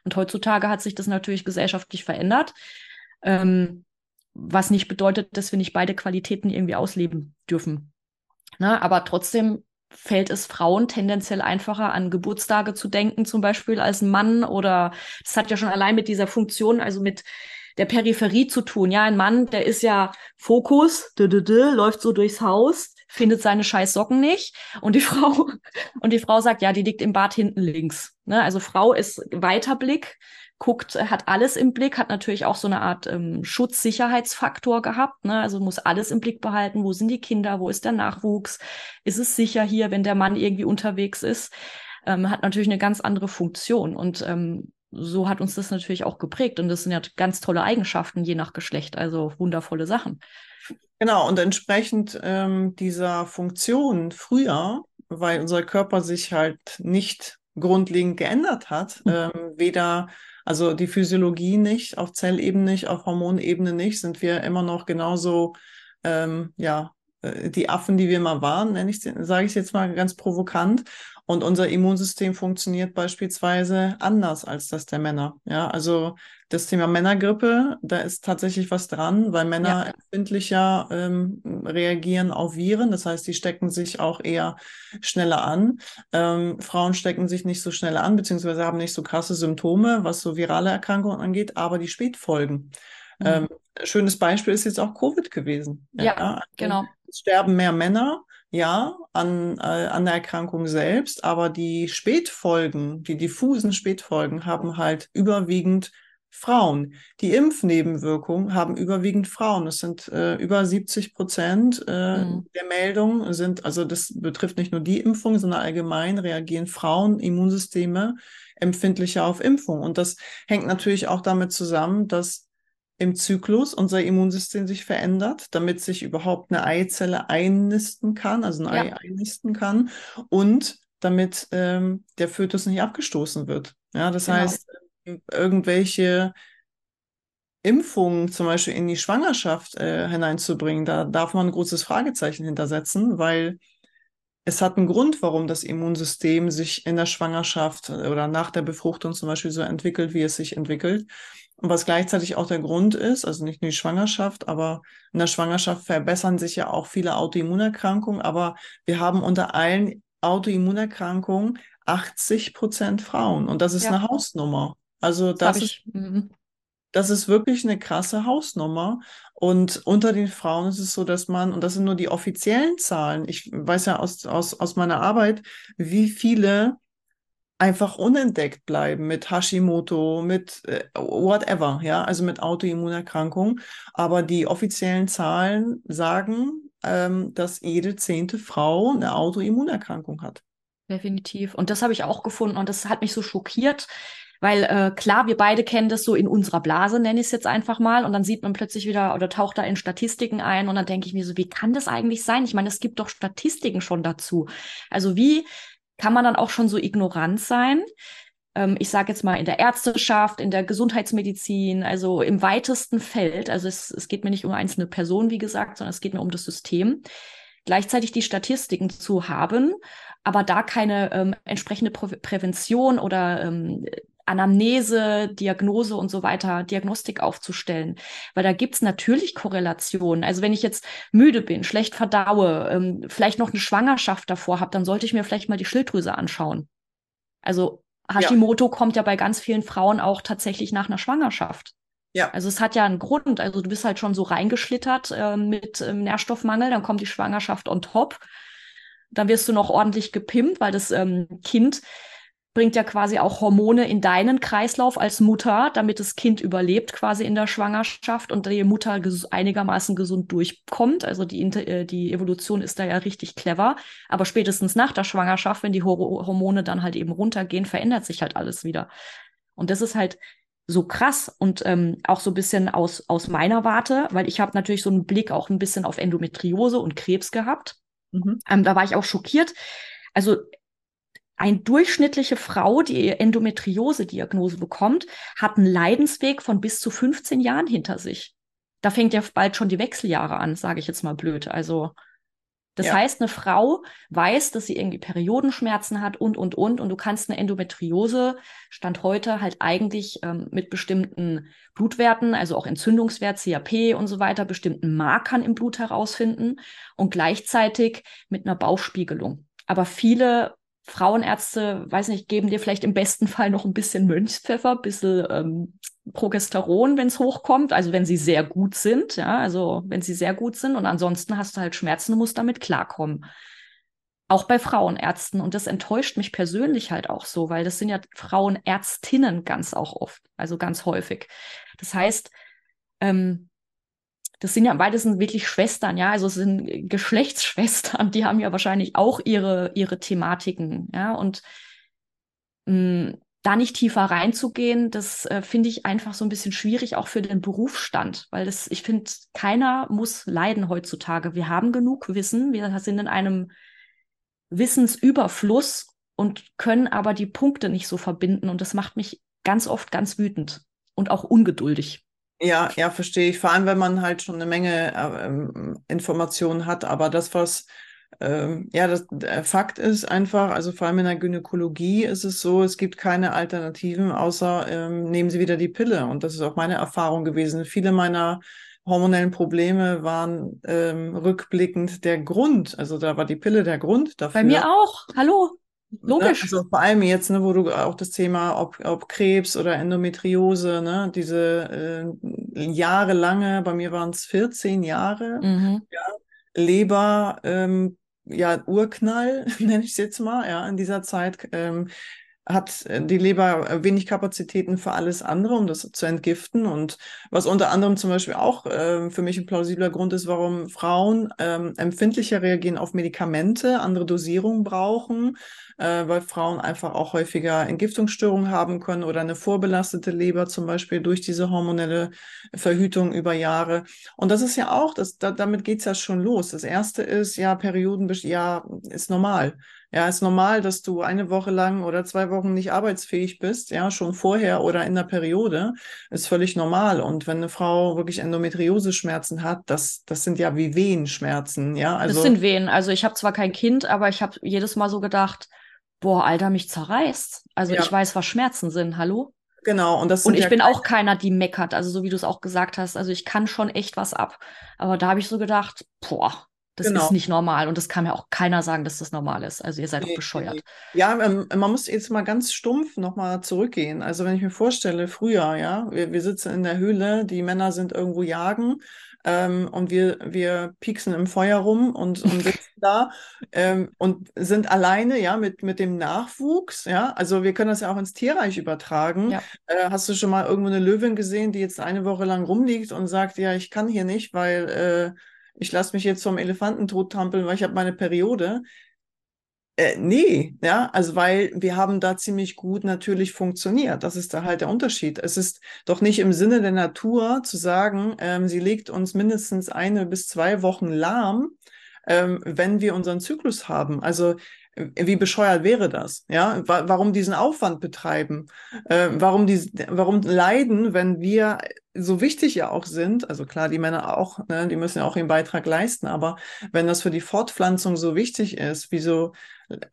Und heutzutage hat sich das natürlich gesellschaftlich verändert. Ähm, was nicht bedeutet, dass wir nicht beide Qualitäten irgendwie ausleben dürfen. Ne? Aber trotzdem fällt es Frauen tendenziell einfacher, an Geburtstage zu denken, zum Beispiel als Mann. Oder das hat ja schon allein mit dieser Funktion, also mit der Peripherie zu tun. Ja, ein Mann, der ist ja Fokus, dü -dü -dü, läuft so durchs Haus, findet seine scheiß Socken nicht. Und die Frau, und die Frau sagt, ja, die liegt im Bad hinten links. Ne? Also Frau ist Weiterblick, guckt, hat alles im Blick, hat natürlich auch so eine Art ähm, Schutzsicherheitsfaktor gehabt. Ne? Also muss alles im Blick behalten. Wo sind die Kinder? Wo ist der Nachwuchs? Ist es sicher hier, wenn der Mann irgendwie unterwegs ist? Ähm, hat natürlich eine ganz andere Funktion. Und ähm, so hat uns das natürlich auch geprägt. Und das sind ja ganz tolle Eigenschaften, je nach Geschlecht. Also wundervolle Sachen. Genau, und entsprechend ähm, dieser Funktion früher, weil unser Körper sich halt nicht grundlegend geändert hat, mhm. ähm, weder also die Physiologie nicht, auf Zellebene nicht, auf Hormonebene nicht, sind wir immer noch genauso, ähm, ja, äh, die Affen, die wir mal waren, nenne ich, sage ich jetzt mal ganz provokant. Und unser Immunsystem funktioniert beispielsweise anders als das der Männer. Ja, also das Thema Männergrippe, da ist tatsächlich was dran, weil Männer ja. empfindlicher ähm, reagieren auf Viren. Das heißt, die stecken sich auch eher schneller an. Ähm, Frauen stecken sich nicht so schnell an, beziehungsweise haben nicht so krasse Symptome, was so virale Erkrankungen angeht, aber die Spätfolgen. Mhm. Ähm, schönes Beispiel ist jetzt auch Covid gewesen. Ja, ja also genau. Es sterben mehr Männer ja, an, äh, an der Erkrankung selbst, aber die Spätfolgen, die diffusen Spätfolgen haben halt überwiegend Frauen. Die Impfnebenwirkungen haben überwiegend Frauen. Es sind äh, über 70 Prozent äh, mhm. der Meldungen sind, also das betrifft nicht nur die Impfung, sondern allgemein reagieren Frauen Immunsysteme empfindlicher auf Impfung. Und das hängt natürlich auch damit zusammen, dass im Zyklus unser Immunsystem sich verändert, damit sich überhaupt eine Eizelle einnisten kann, also ein ja. Ei einnisten kann und damit ähm, der Fötus nicht abgestoßen wird. Ja, das genau. heißt, irgendwelche Impfungen zum Beispiel in die Schwangerschaft äh, hineinzubringen, da darf man ein großes Fragezeichen hintersetzen, weil es hat einen Grund, warum das Immunsystem sich in der Schwangerschaft oder nach der Befruchtung zum Beispiel so entwickelt, wie es sich entwickelt. Und was gleichzeitig auch der Grund ist, also nicht nur die Schwangerschaft, aber in der Schwangerschaft verbessern sich ja auch viele Autoimmunerkrankungen, aber wir haben unter allen Autoimmunerkrankungen 80 Prozent Frauen und das ist ja. eine Hausnummer. Also das, das ist, mhm. das ist wirklich eine krasse Hausnummer. Und unter den Frauen ist es so, dass man, und das sind nur die offiziellen Zahlen, ich weiß ja aus, aus, aus meiner Arbeit, wie viele einfach unentdeckt bleiben mit Hashimoto, mit äh, whatever, ja, also mit Autoimmunerkrankungen. Aber die offiziellen Zahlen sagen, ähm, dass jede zehnte Frau eine Autoimmunerkrankung hat. Definitiv. Und das habe ich auch gefunden und das hat mich so schockiert, weil äh, klar, wir beide kennen das so in unserer Blase, nenne ich es jetzt einfach mal, und dann sieht man plötzlich wieder oder taucht da in Statistiken ein und dann denke ich mir so, wie kann das eigentlich sein? Ich meine, es gibt doch Statistiken schon dazu. Also wie kann man dann auch schon so ignorant sein. Ähm, ich sage jetzt mal in der Ärzteschaft, in der Gesundheitsmedizin, also im weitesten Feld. Also es, es geht mir nicht um einzelne Personen, wie gesagt, sondern es geht mir um das System. Gleichzeitig die Statistiken zu haben, aber da keine ähm, entsprechende Prä Prävention oder ähm, Anamnese, Diagnose und so weiter, Diagnostik aufzustellen. Weil da gibt's natürlich Korrelationen. Also wenn ich jetzt müde bin, schlecht verdaue, ähm, vielleicht noch eine Schwangerschaft davor habe, dann sollte ich mir vielleicht mal die Schilddrüse anschauen. Also Hashimoto ja. kommt ja bei ganz vielen Frauen auch tatsächlich nach einer Schwangerschaft. Ja. Also es hat ja einen Grund. Also du bist halt schon so reingeschlittert äh, mit ähm, Nährstoffmangel, dann kommt die Schwangerschaft on top. Dann wirst du noch ordentlich gepimpt, weil das ähm, Kind bringt ja quasi auch Hormone in deinen Kreislauf als Mutter, damit das Kind überlebt quasi in der Schwangerschaft und die Mutter ges einigermaßen gesund durchkommt. Also die, äh, die Evolution ist da ja richtig clever. Aber spätestens nach der Schwangerschaft, wenn die Hor Hormone dann halt eben runtergehen, verändert sich halt alles wieder. Und das ist halt so krass und ähm, auch so ein bisschen aus, aus meiner Warte, weil ich habe natürlich so einen Blick auch ein bisschen auf Endometriose und Krebs gehabt. Mhm. Ähm, da war ich auch schockiert. Also eine durchschnittliche Frau, die Endometriose-Diagnose bekommt, hat einen Leidensweg von bis zu 15 Jahren hinter sich. Da fängt ja bald schon die Wechseljahre an, sage ich jetzt mal blöd. Also das ja. heißt, eine Frau weiß, dass sie irgendwie Periodenschmerzen hat und, und, und. Und du kannst eine Endometriose, Stand heute, halt eigentlich ähm, mit bestimmten Blutwerten, also auch Entzündungswert, CAP und so weiter, bestimmten Markern im Blut herausfinden und gleichzeitig mit einer Bauchspiegelung. Aber viele Frauenärzte, weiß nicht, geben dir vielleicht im besten Fall noch ein bisschen Mönchspfeffer, ein bisschen ähm, Progesteron, wenn es hochkommt, also wenn sie sehr gut sind, ja, also wenn sie sehr gut sind und ansonsten hast du halt Schmerzen und musst damit klarkommen. Auch bei Frauenärzten und das enttäuscht mich persönlich halt auch so, weil das sind ja Frauenärztinnen ganz auch oft, also ganz häufig. Das heißt, ähm, das sind ja beides wirklich Schwestern, ja, also es sind Geschlechtsschwestern, die haben ja wahrscheinlich auch ihre, ihre Thematiken, ja, und mh, mm, da nicht tiefer reinzugehen, das äh, finde ich einfach so ein bisschen schwierig, auch für den Berufsstand, weil das, ich finde, keiner muss leiden heutzutage. Wir haben genug Wissen, wir sind in einem Wissensüberfluss und können aber die Punkte nicht so verbinden und das macht mich ganz oft ganz wütend und auch ungeduldig. Ja, ja, verstehe ich. Vor allem, wenn man halt schon eine Menge äh, ähm, Informationen hat. Aber das, was ähm, ja, das, der Fakt ist einfach, also vor allem in der Gynäkologie ist es so, es gibt keine Alternativen, außer ähm, nehmen Sie wieder die Pille. Und das ist auch meine Erfahrung gewesen. Viele meiner hormonellen Probleme waren ähm, rückblickend der Grund. Also da war die Pille der Grund dafür. Bei mir auch. Hallo. Ne? Logisch. Also vor allem jetzt, ne, wo du auch das Thema, ob, ob Krebs oder Endometriose, ne, diese äh, jahrelange, bei mir waren es 14 Jahre, mhm. ja, Leber, ähm, ja, Urknall, nenne ich es jetzt mal, ja, in dieser Zeit ähm, hat die Leber wenig Kapazitäten für alles andere, um das zu entgiften. Und was unter anderem zum Beispiel auch äh, für mich ein plausibler Grund ist, warum Frauen ähm, empfindlicher reagieren auf Medikamente, andere Dosierungen brauchen, äh, weil Frauen einfach auch häufiger Entgiftungsstörungen haben können oder eine vorbelastete Leber zum Beispiel durch diese hormonelle Verhütung über Jahre. Und das ist ja auch, das, da, damit geht's ja schon los. Das erste ist, ja, Perioden, ja, ist normal. Ja, ist normal, dass du eine Woche lang oder zwei Wochen nicht arbeitsfähig bist, ja, schon vorher oder in der Periode, ist völlig normal. Und wenn eine Frau wirklich Endometriose-Schmerzen hat, das, das sind ja wie Wehenschmerzen, ja. Also, das sind Wehen. Also ich habe zwar kein Kind, aber ich habe jedes Mal so gedacht, boah, Alter, mich zerreißt. Also ja. ich weiß, was Schmerzen sind, hallo? Genau, und das Und ich ja bin auch keiner, die meckert, also so wie du es auch gesagt hast. Also ich kann schon echt was ab. Aber da habe ich so gedacht, boah, das genau. ist nicht normal. Und das kann mir auch keiner sagen, dass das normal ist. Also ihr seid nee, doch bescheuert. Nee. Ja, ähm, man muss jetzt mal ganz stumpf nochmal zurückgehen. Also wenn ich mir vorstelle, früher, ja, wir, wir sitzen in der Höhle, die Männer sind irgendwo jagen ähm, und wir, wir pieksen im Feuer rum und, und sitzen da ähm, und sind alleine, ja, mit, mit dem Nachwuchs, ja. Also wir können das ja auch ins Tierreich übertragen. Ja. Äh, hast du schon mal irgendwo eine Löwin gesehen, die jetzt eine Woche lang rumliegt und sagt, ja, ich kann hier nicht, weil äh, ich lasse mich jetzt vom Elefanten tottampeln, weil ich habe meine Periode. Äh, nee, ja, also weil wir haben da ziemlich gut natürlich funktioniert. Das ist da halt der Unterschied. Es ist doch nicht im Sinne der Natur zu sagen, ähm, sie legt uns mindestens eine bis zwei Wochen lahm, ähm, wenn wir unseren Zyklus haben. Also wie bescheuert wäre das? Ja, warum diesen Aufwand betreiben? Äh, warum, die, warum leiden, wenn wir so wichtig ja auch sind, also klar, die Männer auch, ne, die müssen ja auch ihren Beitrag leisten, aber wenn das für die Fortpflanzung so wichtig ist, wieso,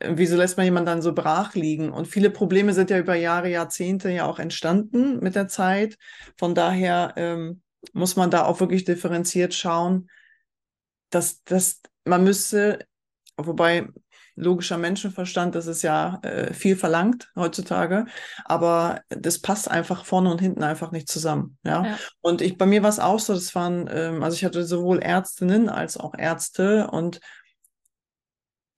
wieso lässt man jemanden dann so brach liegen? Und viele Probleme sind ja über Jahre, Jahrzehnte ja auch entstanden mit der Zeit. Von daher ähm, muss man da auch wirklich differenziert schauen, dass, dass man müsste, wobei logischer Menschenverstand, das ist ja äh, viel verlangt heutzutage, aber das passt einfach vorne und hinten einfach nicht zusammen. Ja. ja. Und ich, bei mir war es auch so, das waren, ähm, also ich hatte sowohl Ärztinnen als auch Ärzte und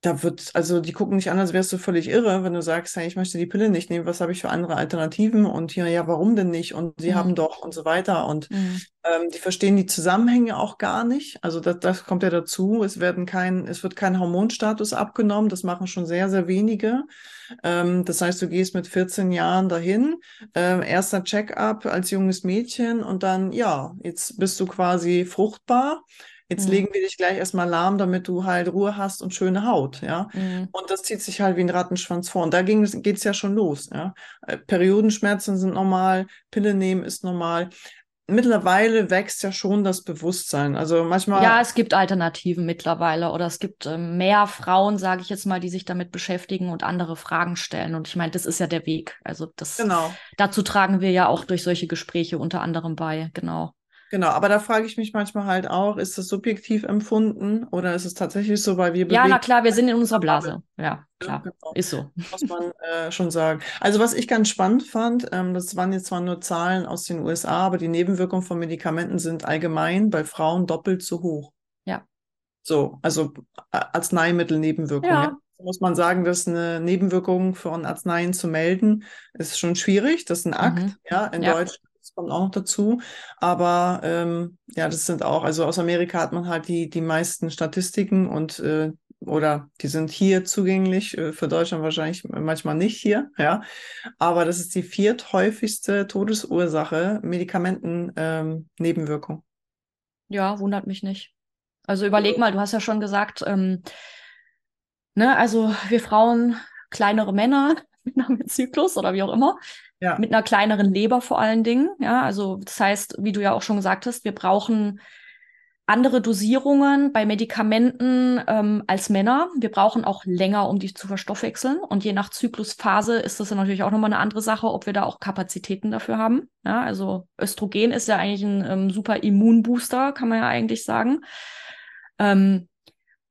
da wird, also die gucken nicht an, als wärst du völlig irre, wenn du sagst, hey, ich möchte die Pille nicht nehmen, was habe ich für andere Alternativen? Und hier, ja, warum denn nicht? Und sie mhm. haben doch und so weiter. Und mhm. ähm, die verstehen die Zusammenhänge auch gar nicht. Also das, das kommt ja dazu. Es werden kein, es wird kein Hormonstatus abgenommen. Das machen schon sehr, sehr wenige. Ähm, das heißt, du gehst mit 14 Jahren dahin, äh, erster Check-up als junges Mädchen und dann, ja, jetzt bist du quasi fruchtbar Jetzt mhm. legen wir dich gleich erstmal lahm, damit du halt Ruhe hast und schöne Haut, ja. Mhm. Und das zieht sich halt wie ein Rattenschwanz vor. Und da geht es ja schon los, ja. Äh, Periodenschmerzen sind normal, Pille nehmen ist normal. Mittlerweile wächst ja schon das Bewusstsein. Also manchmal. Ja, es gibt Alternativen mittlerweile oder es gibt äh, mehr Frauen, sage ich jetzt mal, die sich damit beschäftigen und andere Fragen stellen. Und ich meine, das ist ja der Weg. Also das genau. dazu tragen wir ja auch durch solche Gespräche unter anderem bei, genau. Genau, aber da frage ich mich manchmal halt auch, ist das subjektiv empfunden oder ist es tatsächlich so, weil wir Ja, na klar, wir sind in unserer Blase. Ja, klar, ja, genau. ist so. Muss man äh, schon sagen. Also was ich ganz spannend fand, ähm, das waren jetzt zwar nur Zahlen aus den USA, aber die Nebenwirkungen von Medikamenten sind allgemein bei Frauen doppelt so hoch. Ja. So, also Arzneimittelnebenwirkungen. Ja. ja. Muss man sagen, dass eine Nebenwirkung von Arzneien zu melden, ist schon schwierig. Das ist ein Akt, mhm. ja, in ja. Deutschland kommt auch noch dazu. Aber ähm, ja, das sind auch, also aus Amerika hat man halt die, die meisten Statistiken und äh, oder die sind hier zugänglich, äh, für Deutschland wahrscheinlich manchmal nicht hier, ja. Aber das ist die vierthäufigste Todesursache, Medikamenten-Nebenwirkung. Ähm, ja, wundert mich nicht. Also überleg mal, du hast ja schon gesagt, ähm, ne, also wir Frauen, kleinere Männer, nach dem Zyklus oder wie auch immer, ja. Mit einer kleineren Leber vor allen Dingen. Ja, also das heißt, wie du ja auch schon gesagt hast, wir brauchen andere Dosierungen bei Medikamenten ähm, als Männer. Wir brauchen auch länger, um die zu verstoffwechseln. Und je nach Zyklusphase ist das dann natürlich auch nochmal eine andere Sache, ob wir da auch Kapazitäten dafür haben. Ja, also Östrogen ist ja eigentlich ein ähm, super Immunbooster, kann man ja eigentlich sagen. Ähm,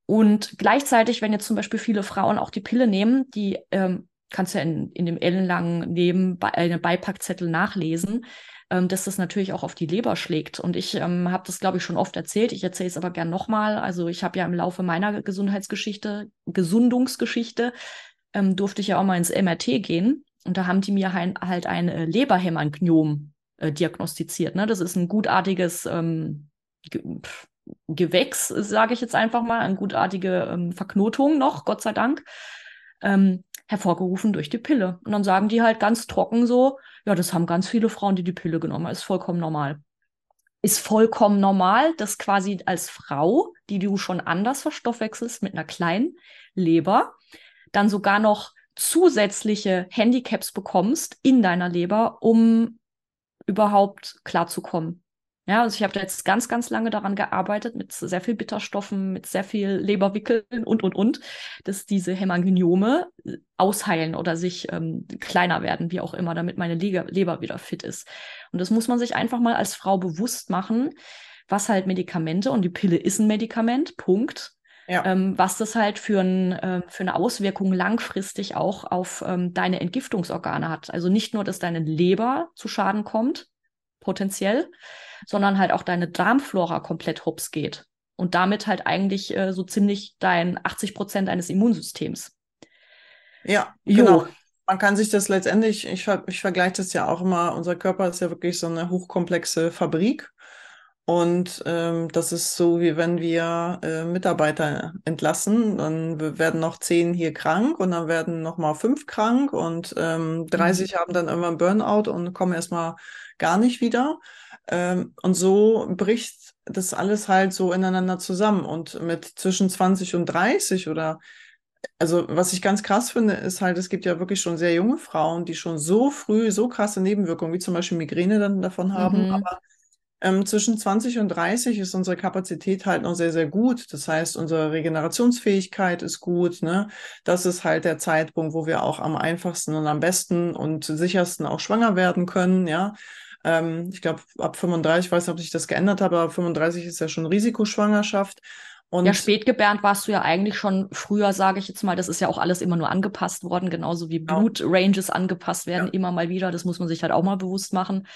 und gleichzeitig, wenn jetzt zum Beispiel viele Frauen auch die Pille nehmen, die ähm, kannst ja in, in dem ellenlangen Neben äh, Beipackzettel nachlesen, ähm, dass das natürlich auch auf die Leber schlägt. Und ich ähm, habe das, glaube ich, schon oft erzählt. Ich erzähle es aber gern nochmal. Also ich habe ja im Laufe meiner Gesundheitsgeschichte, Gesundungsgeschichte, ähm, durfte ich ja auch mal ins MRT gehen. Und da haben die mir halt, halt ein äh, äh, diagnostiziert. Ne? Das ist ein gutartiges ähm, Ge Gewächs, sage ich jetzt einfach mal, eine gutartige ähm, Verknotung noch, Gott sei Dank. Ähm, hervorgerufen durch die Pille. Und dann sagen die halt ganz trocken so, ja, das haben ganz viele Frauen, die die Pille genommen haben, ist vollkommen normal. Ist vollkommen normal, dass quasi als Frau, die du schon anders verstoffwechselst mit einer kleinen Leber, dann sogar noch zusätzliche Handicaps bekommst in deiner Leber, um überhaupt klarzukommen. Ja, also ich habe da jetzt ganz, ganz lange daran gearbeitet, mit sehr viel Bitterstoffen, mit sehr viel Leberwickeln und, und, und, dass diese Hämangiome äh, ausheilen oder sich ähm, kleiner werden, wie auch immer, damit meine Leber, Leber wieder fit ist. Und das muss man sich einfach mal als Frau bewusst machen, was halt Medikamente, und die Pille ist ein Medikament, Punkt, ja. Ähm, was das halt für, ein, äh, für eine Auswirkung langfristig auch auf ähm, deine Entgiftungsorgane hat. Also nicht nur, dass deine Leber zu Schaden kommt, potenziell, sondern halt auch deine Darmflora komplett hops geht. Und damit halt eigentlich äh, so ziemlich dein 80 Prozent deines Immunsystems. Ja, jo. genau. Man kann sich das letztendlich, ich, ich vergleiche das ja auch immer, unser Körper ist ja wirklich so eine hochkomplexe Fabrik. Und ähm, das ist so, wie wenn wir äh, Mitarbeiter entlassen, dann werden noch zehn hier krank und dann werden noch mal fünf krank und ähm, 30 mhm. haben dann irgendwann Burnout und kommen erstmal gar nicht wieder. Ähm, und so bricht das alles halt so ineinander zusammen. Und mit zwischen 20 und 30 oder also was ich ganz krass finde, ist halt, es gibt ja wirklich schon sehr junge Frauen, die schon so früh so krasse Nebenwirkungen wie zum Beispiel Migräne dann davon haben. Mhm. Aber Ähm, zwischen 20 und 30 ist unsere Kapazität halt noch sehr, sehr gut. Das heißt, unsere Regenerationsfähigkeit ist gut. Ne? Das ist halt der Zeitpunkt, wo wir auch am einfachsten und am besten und sichersten auch schwanger werden können. Ja, ähm, ich glaube, ab 35, ich weiß nicht, ob sich das geändert hat, aber 35 ist ja schon Risikoschwangerschaft. Und ja, spätgebärend warst du ja eigentlich schon früher, sage ich jetzt mal. Das ist ja auch alles immer nur angepasst worden, genauso wie genau. Blutranges angepasst werden, ja. immer mal wieder. Das muss man sich halt auch mal bewusst machen.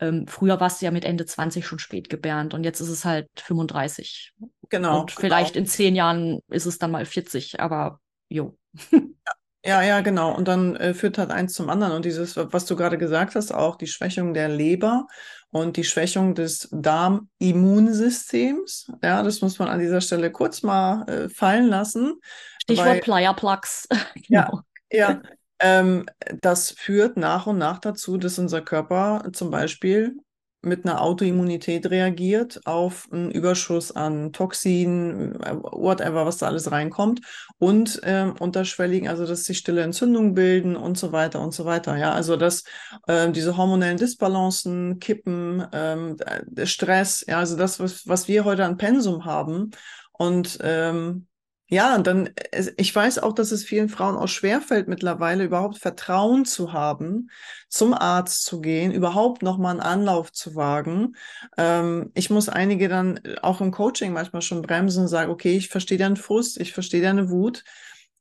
Ähm, früher warst du ja mit Ende 20 schon spätgebärend und jetzt ist es halt 35. Genau. Und vielleicht genau. in zehn Jahren ist es dann mal 40, aber jo. Ja, ja, genau. Und dann äh, führt halt eins zum anderen. Und dieses, was du gerade gesagt hast, auch die Schwächung der Leber und die Schwächung des Darmimmunsystems. Ja, das muss man an dieser Stelle kurz mal äh, fallen lassen. Stichwort Pleierplugs. genau. Ja, ja. Ähm, das führt nach und nach dazu, dass unser Körper zum Beispiel mit einer Autoimmunität reagiert auf einen Überschuss an Toxinen, whatever, was da alles reinkommt und ähm, unterschwelligen, also dass sich stille Entzündungen bilden und so weiter und so weiter. Ja, also dass äh, diese hormonellen Disbalancen, Kippen, ähm, Stress, ja, also das, was, was wir heute an Pensum haben und ähm, ja, und dann, ich weiß auch, dass es vielen Frauen auch schwerfällt, mittlerweile überhaupt Vertrauen zu haben, zum Arzt zu gehen, überhaupt nochmal einen Anlauf zu wagen. Ähm, ich muss einige dann auch im Coaching manchmal schon bremsen und sagen, okay, ich verstehe deinen Frust, ich verstehe deine Wut,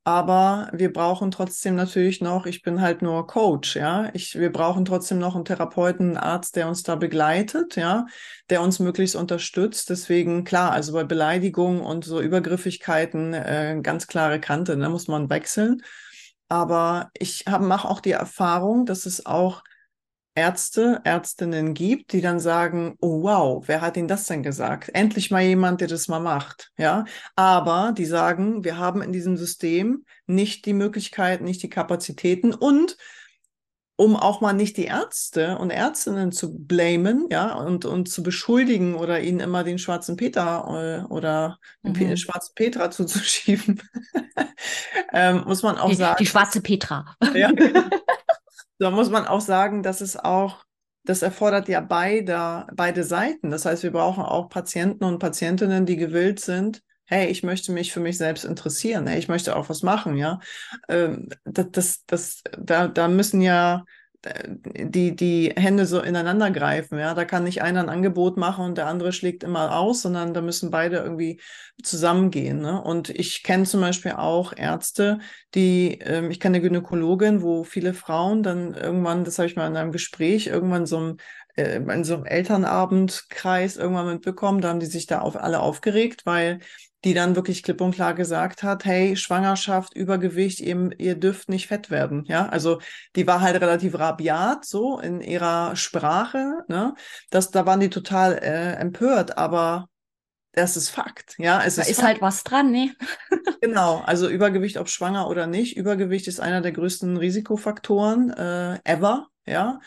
aber wir brauchen trotzdem natürlich noch, ich bin halt nur Coach, ja. Ich, wir brauchen trotzdem noch einen Therapeuten, einen Arzt, der uns da begleitet, ja, der uns möglichst unterstützt. Deswegen, klar, also bei Beleidigungen und so Übergriffigkeiten, äh, ganz klare Kante, ne, muss man wechseln. Aber ich mache auch die Erfahrung, dass es auch Ärzte, Ärztinnen gibt, die dann sagen, oh wow, wer hat Ihnen das denn gesagt? Endlich mal jemand, der das mal macht, ja. Aber die sagen, wir haben in diesem System nicht die Möglichkeiten, nicht die Kapazitäten und um auch mal nicht die Ärzte und Ärztinnen zu blamen, ja, und, und zu beschuldigen oder ihnen immer den schwarzen Peter äh, oder mhm. den schwarzen Petra zuzuschieben, ähm, muss man auch die, sagen. Die schwarze Petra. ja, da muss man auch sagen, dass es auch, das erfordert ja beide, beide Seiten. Das heißt, wir brauchen auch Patienten und Patientinnen, die gewillt sind, hey, ich möchte mich für mich selbst interessieren, hey, ich möchte auch was machen, ja. Ähm, das, das, das, da, da müssen ja die, die Hände so ineinander greifen. Ja, da kann nicht einer ein Angebot machen und der andere schlägt immer aus, sondern da müssen beide irgendwie zusammengehen. Ne? Und ich kenne zum Beispiel auch Ärzte, die, ähm, ich kenne eine Gynäkologin, wo viele Frauen dann irgendwann, das habe ich mal in einem Gespräch, irgendwann so ein äh, in so einem Elternabendkreis irgendwann mitbekommen, da haben die sich da auf alle aufgeregt, weil die dann wirklich klipp und klar gesagt hat, hey, Schwangerschaft, Übergewicht, ihr, ihr dürft nicht fett werden. Ja, also die war halt relativ rabiat so in ihrer Sprache. Ne? Das, da waren die total äh, empört, aber das ist Fakt. Ja, es da ist, ist halt was dran, ne? genau, also Übergewicht, ob schwanger oder nicht. Übergewicht ist einer der größten Risikofaktoren äh, ever. Ja,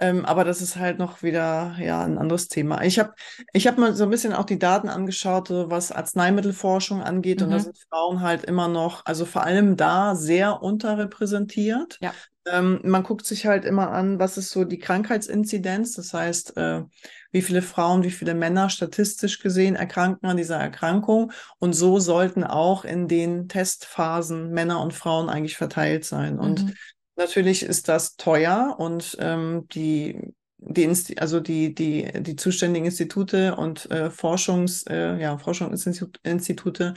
ähm, aber das ist halt noch wieder ja ein anderes Thema. Ich habe ich hab mal so ein bisschen auch die Daten angeschaut, so was Arzneimittelforschung angeht. Mhm. Und da mhm. sind Frauen halt immer noch, also vor allem da sehr unterrepräsentiert. Ja. Ähm, man guckt sich halt immer an, was ist so die Krankheitsinzidenz. Das heißt, äh, wie viele Frauen, wie viele Männer statistisch gesehen erkranken an dieser Erkrankung. Und so sollten auch in den Testphasen Männer und Frauen eigentlich verteilt sein. Und mhm. Natürlich ist das teuer und ähm, die, die, also die, die, die zuständigen Institute und äh, Forschungs, äh, ja, Forschungsinstitute,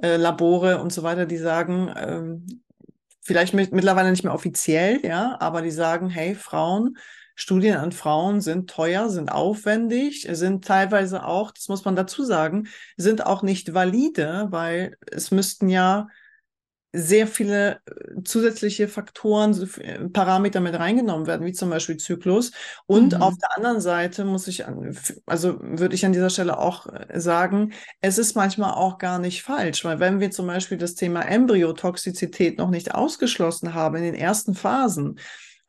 äh, Labore und so weiter, die sagen, ähm, vielleicht mit, mittlerweile nicht mehr offiziell, ja, aber die sagen, hey, Frauen, Studien an Frauen sind teuer, sind aufwendig, sind teilweise auch, das muss man dazu sagen, sind auch nicht valide, weil es müssten ja sehr viele äh, zusätzliche Faktoren, äh, Parameter mit reingenommen werden, wie zum Beispiel Zyklus. Und mhm. auf der anderen Seite muss ich, also würde ich an dieser Stelle auch äh, sagen, es ist manchmal auch gar nicht falsch, weil wenn wir zum Beispiel das Thema Embryotoxizität noch nicht ausgeschlossen haben in den ersten Phasen,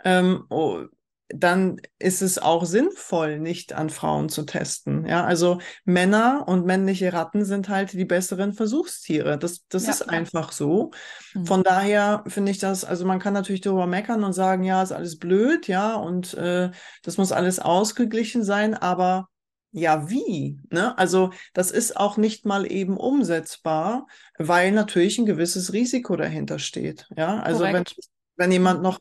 ähm, oh, dann ist es auch sinnvoll, nicht an Frauen zu testen. Ja, also Männer und männliche Ratten sind halt die besseren Versuchstiere. Das, das ja, ist einfach so. Mhm. Von daher finde ich das, also man kann natürlich darüber meckern und sagen, ja, ist alles blöd, ja, und äh, das muss alles ausgeglichen sein, aber ja, wie? Ne? Also das ist auch nicht mal eben umsetzbar, weil natürlich ein gewisses Risiko dahinter steht. Ja, also wenn, wenn jemand noch,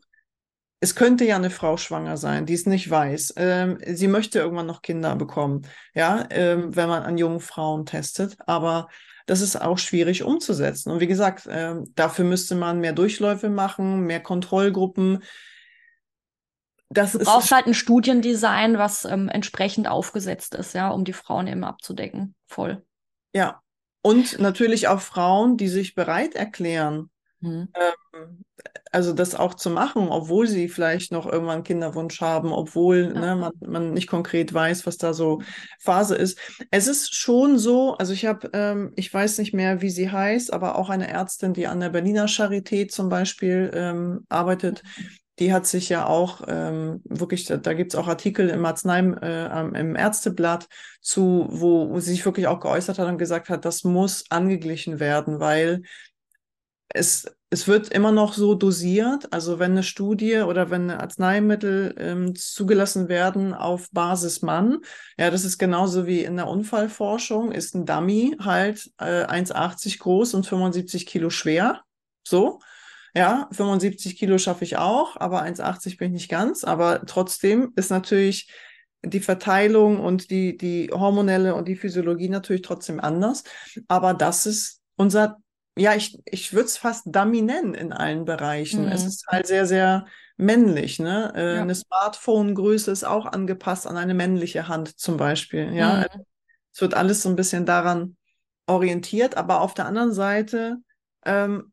es könnte ja eine Frau schwanger sein, die es nicht weiß. Ähm, sie möchte irgendwann noch Kinder bekommen, ja, ähm, wenn man an jungen Frauen testet, aber das ist auch schwierig umzusetzen. Und wie gesagt, ähm, dafür müsste man mehr Durchläufe machen, mehr Kontrollgruppen das du brauchst halt ein Studiendesign, was ähm, entsprechend aufgesetzt ist, ja, um die Frauen eben abzudecken. Voll. Ja. Und natürlich auch Frauen, die sich bereit erklären, hm. ähm, also das auch zu machen, obwohl sie vielleicht noch irgendwann Kinderwunsch haben, obwohl ja. ne, man, man nicht konkret weiß, was da so Phase ist. Es ist schon so, also ich habe, ähm, ich weiß nicht mehr, wie sie heißt, aber auch eine Ärztin, die an der Berliner Charité zum Beispiel ähm, arbeitet, mhm die hat sich ja auch ähm, wirklich, da, da gibt es auch Artikel im Arznei, äh, im Ärzteblatt zu, wo, wo sie sich wirklich auch geäußert hat und gesagt hat, das muss angeglichen werden, weil es, es wird immer noch so dosiert, also wenn eine Studie oder wenn Arzneimittel ähm, zugelassen werden auf Basis Mann, ja, das ist genauso wie in der Unfallforschung, ist ein Dummy halt äh, 1,80 groß und 75 Kilo schwer, so. Ja, 75 Kilo schaffe ich auch, aber 1,80 bin ich nicht ganz. Aber trotzdem ist natürlich die Verteilung und die, die hormonelle und die Physiologie natürlich trotzdem anders. Aber das ist unser, ja, ich, ich würde es fast Dummy nennen in allen Bereichen. Mhm. Es ist halt sehr, sehr männlich. Ne? Äh, ja. Eine Smartphone-Größe ist auch angepasst an eine männliche Hand zum Beispiel. Ja, mhm. es wird alles so ein bisschen daran orientiert, aber auf der anderen Seite ähm,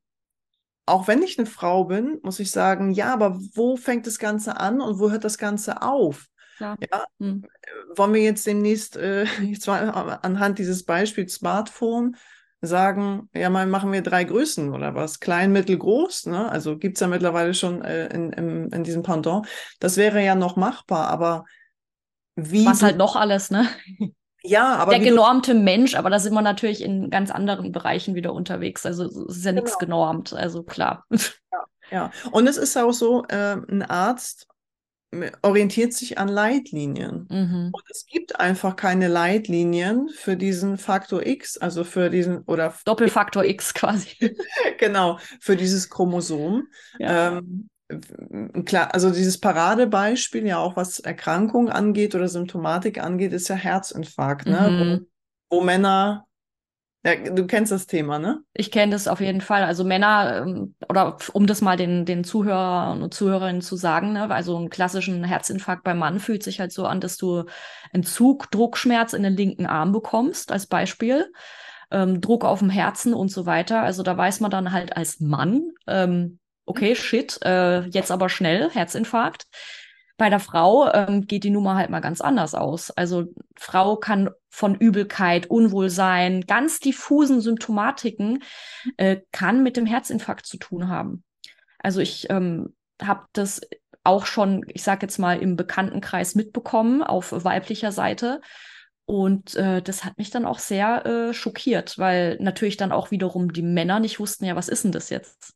auch wenn ich eine Frau bin, muss ich sagen, ja, aber wo fängt das Ganze an und wo hört das Ganze auf? Ja. ja? Hm. Wollen wir jetzt demnächst äh, zwar anhand dieses Beispiels Smartphone sagen, ja, mal machen wir drei Größen oder was? Klein, mittel, groß, ne? Also gibt es ja mittlerweile schon äh, in, in, in diesem Pendant. Das wäre ja noch machbar, aber wie. Was halt noch alles, ne? Ja, aber. Der genormte Mensch, aber da sind wir natürlich in ganz anderen Bereichen wieder unterwegs. Also es ist ja nichts genau. genormt, also klar. Ja, ja. Und es ist auch so, äh, ein Arzt orientiert sich an Leitlinien. Mhm. Und es gibt einfach keine Leitlinien für diesen Faktor X, also für diesen oder Doppelfaktor X quasi. genau, für dieses Chromosom. Ja. Ähm, klar, also dieses Paradebeispiel, ja auch was Erkrankung angeht oder Symptomatik angeht, ist ja Herzinfarkt, ne? Mhm. Wo, wo, Männer, ja, du kennst das Thema, ne? Ich kenne das auf jeden Fall. Also Männer, ähm, oder um das mal den, den Zuhörern und Zuhörerinnen zu sagen, ne? also einen klassischen Herzinfarkt beim Mann fühlt sich halt so an, dass du Entzug, Druckschmerz in den linken Arm bekommst, als Beispiel. Ähm, Druck auf dem Herzen und so weiter. Also da weiß man dann halt als Mann, ähm, okay, shit, äh, jetzt aber schnell, Herzinfarkt. Bei der Frau ähm, geht die Nummer halt mal ganz anders aus. Also Frau kann von Übelkeit, Unwohlsein, ganz diffusen Symptomatiken, äh, kann mit dem Herzinfarkt zu tun haben. Also ich ähm, habe das auch schon, ich sage jetzt mal, im Bekanntenkreis mitbekommen auf weiblicher Seite. Und äh, das hat mich dann auch sehr äh, schockiert, weil natürlich dann auch wiederum die Männer nicht wussten, ja, was ist denn das jetzt?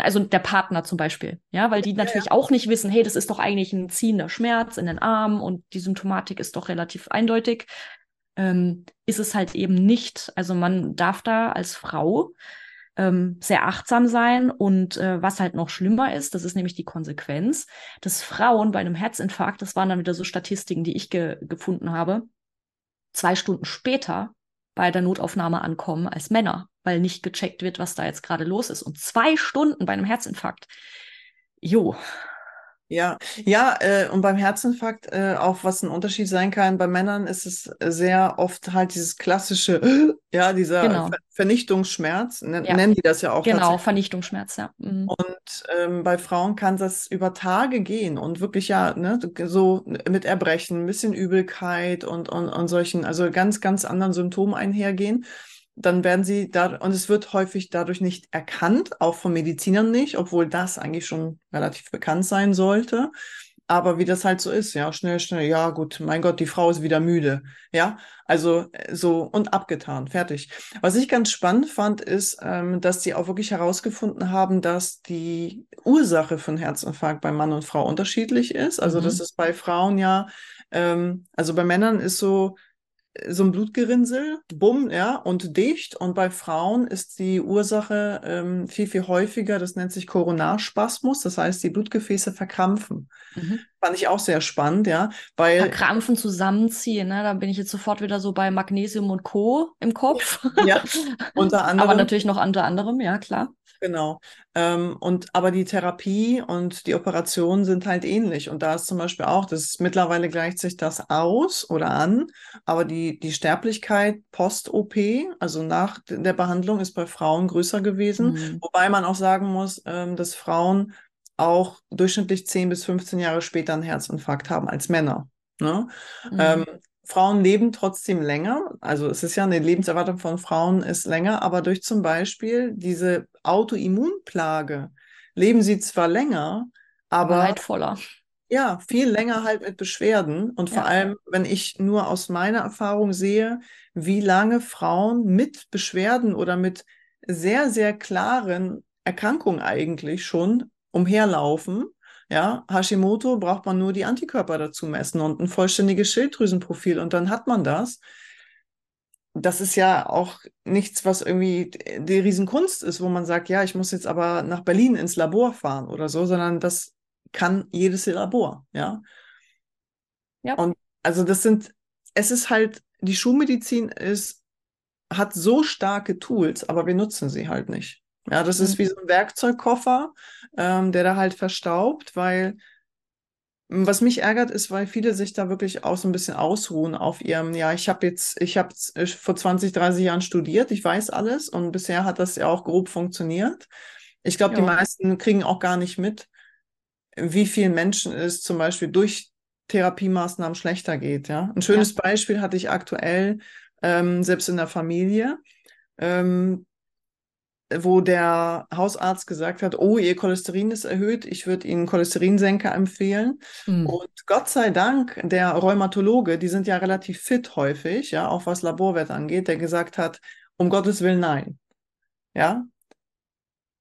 Also der Partner zum Beispiel, ja, weil die natürlich ja, auch nicht wissen, hey, das ist doch eigentlich ein ziehender Schmerz in den Arm und die Symptomatik ist doch relativ eindeutig. Ähm, ist es halt eben nicht. Also man darf da als Frau ähm, sehr achtsam sein und äh, was halt noch schlimmer ist, das ist nämlich die Konsequenz, dass Frauen bei einem Herzinfarkt, das waren dann wieder so Statistiken, die ich ge gefunden habe, zwei Stunden später bei der Notaufnahme ankommen als Männer, weil nicht gecheckt wird, was da jetzt gerade los ist. Und zwei Stunden bei einem Herzinfarkt. Jo. Ja, ja, äh, und beim Herzinfarkt äh, auch was ein Unterschied sein kann. Bei Männern ist es sehr oft halt dieses klassische, ja, dieser genau. Ver Vernichtungsschmerz, ne, ja. nennen die das ja auch. Genau, Vernichtungsschmerz, ja. Mhm. Und ähm, bei Frauen kann das über Tage gehen und wirklich ja, ne, so mit Erbrechen, ein bisschen Übelkeit und, und, und solchen, also ganz, ganz anderen Symptomen einhergehen dann werden sie da, und es wird häufig dadurch nicht erkannt, auch von Medizinern nicht, obwohl das eigentlich schon relativ bekannt sein sollte. Aber wie das halt so ist, ja, schnell, schnell, ja, gut, mein Gott, die Frau ist wieder müde. Ja, also äh, so und abgetan, fertig. Was ich ganz spannend fand, ist, ähm, dass die auch wirklich herausgefunden haben, dass die Ursache von Herzinfarkt bei Mann und Frau unterschiedlich ist. Also, mhm. dass es bei Frauen ja ähm, also bei Männern ist so, so ein Blutgerinnsel, bumm, ja, und dicht. Und bei Frauen ist die Ursache ähm, viel, viel häufiger, das nennt sich Koronarspasmus, das heißt, die Blutgefäße verkrampfen. Mhm. Fand ich auch sehr spannend, ja. Weil, Verkrampfen, zusammenziehen, ne? Da bin ich jetzt sofort wieder so bei Magnesium und Co. im Kopf. Ja, unter anderem. Aber natürlich noch unter anderem, ja, klar. Genau. Ähm, und aber die Therapie und die Operation sind halt ähnlich. Und da ist zum Beispiel auch, das ist, mittlerweile gleicht sich das aus oder an, aber die, die Sterblichkeit post-OP, also nach der Behandlung, ist bei Frauen größer gewesen. Mhm. Wobei man auch sagen muss, ähm, dass Frauen auch durchschnittlich 10 bis 15 Jahre später einen Herzinfarkt haben als Männer. Ne? Mhm. Ähm, Frauen leben trotzdem länger. Also es ist ja eine Lebenserwartung von Frauen ist länger, aber durch zum Beispiel diese Autoimmunplage leben sie zwar länger, aber leidvoller. Ja, viel länger halt mit Beschwerden. Und vor ja. allem, wenn ich nur aus meiner Erfahrung sehe, wie lange Frauen mit Beschwerden oder mit sehr, sehr klaren Erkrankungen eigentlich schon umherlaufen ja, Hashimoto braucht man nur die Antikörper dazu messen und ein vollständiges Schilddrüsenprofil und dann hat man das. Das ist ja auch nichts, was irgendwie die Riesenkunst ist, wo man sagt, ja, ich muss jetzt aber nach Berlin ins Labor fahren oder so, sondern das kann jedes Labor, ja. Ja. Und also das sind, es ist halt, die Schulmedizin ist, hat so starke Tools, aber wir nutzen sie halt nicht. Ja, das ist mhm. wie so ein Werkzeugkoffer, ähm, der da halt verstaubt, weil was mich ärgert, ist, weil viele sich da wirklich auch so ein bisschen ausruhen auf ihrem, ja, ich habe jetzt, ich habe vor 20, 30 Jahren studiert, ich weiß alles und bisher hat das ja auch grob funktioniert. Ich glaube, die meisten kriegen auch gar nicht mit, wie vielen Menschen es zum Beispiel durch Therapiemaßnahmen schlechter geht. Ja, ein schönes ja. Beispiel hatte ich aktuell ähm, selbst in der Familie. Ähm, wo der Hausarzt gesagt hat, oh, Ihr Cholesterin ist erhöht, ich würde Ihnen Cholesterinsenker empfehlen. Mhm. Und Gott sei Dank, der Rheumatologe, die sind ja relativ fit häufig, ja, auch was Laborwert angeht, der gesagt hat, um Gottes Willen nein. Ja,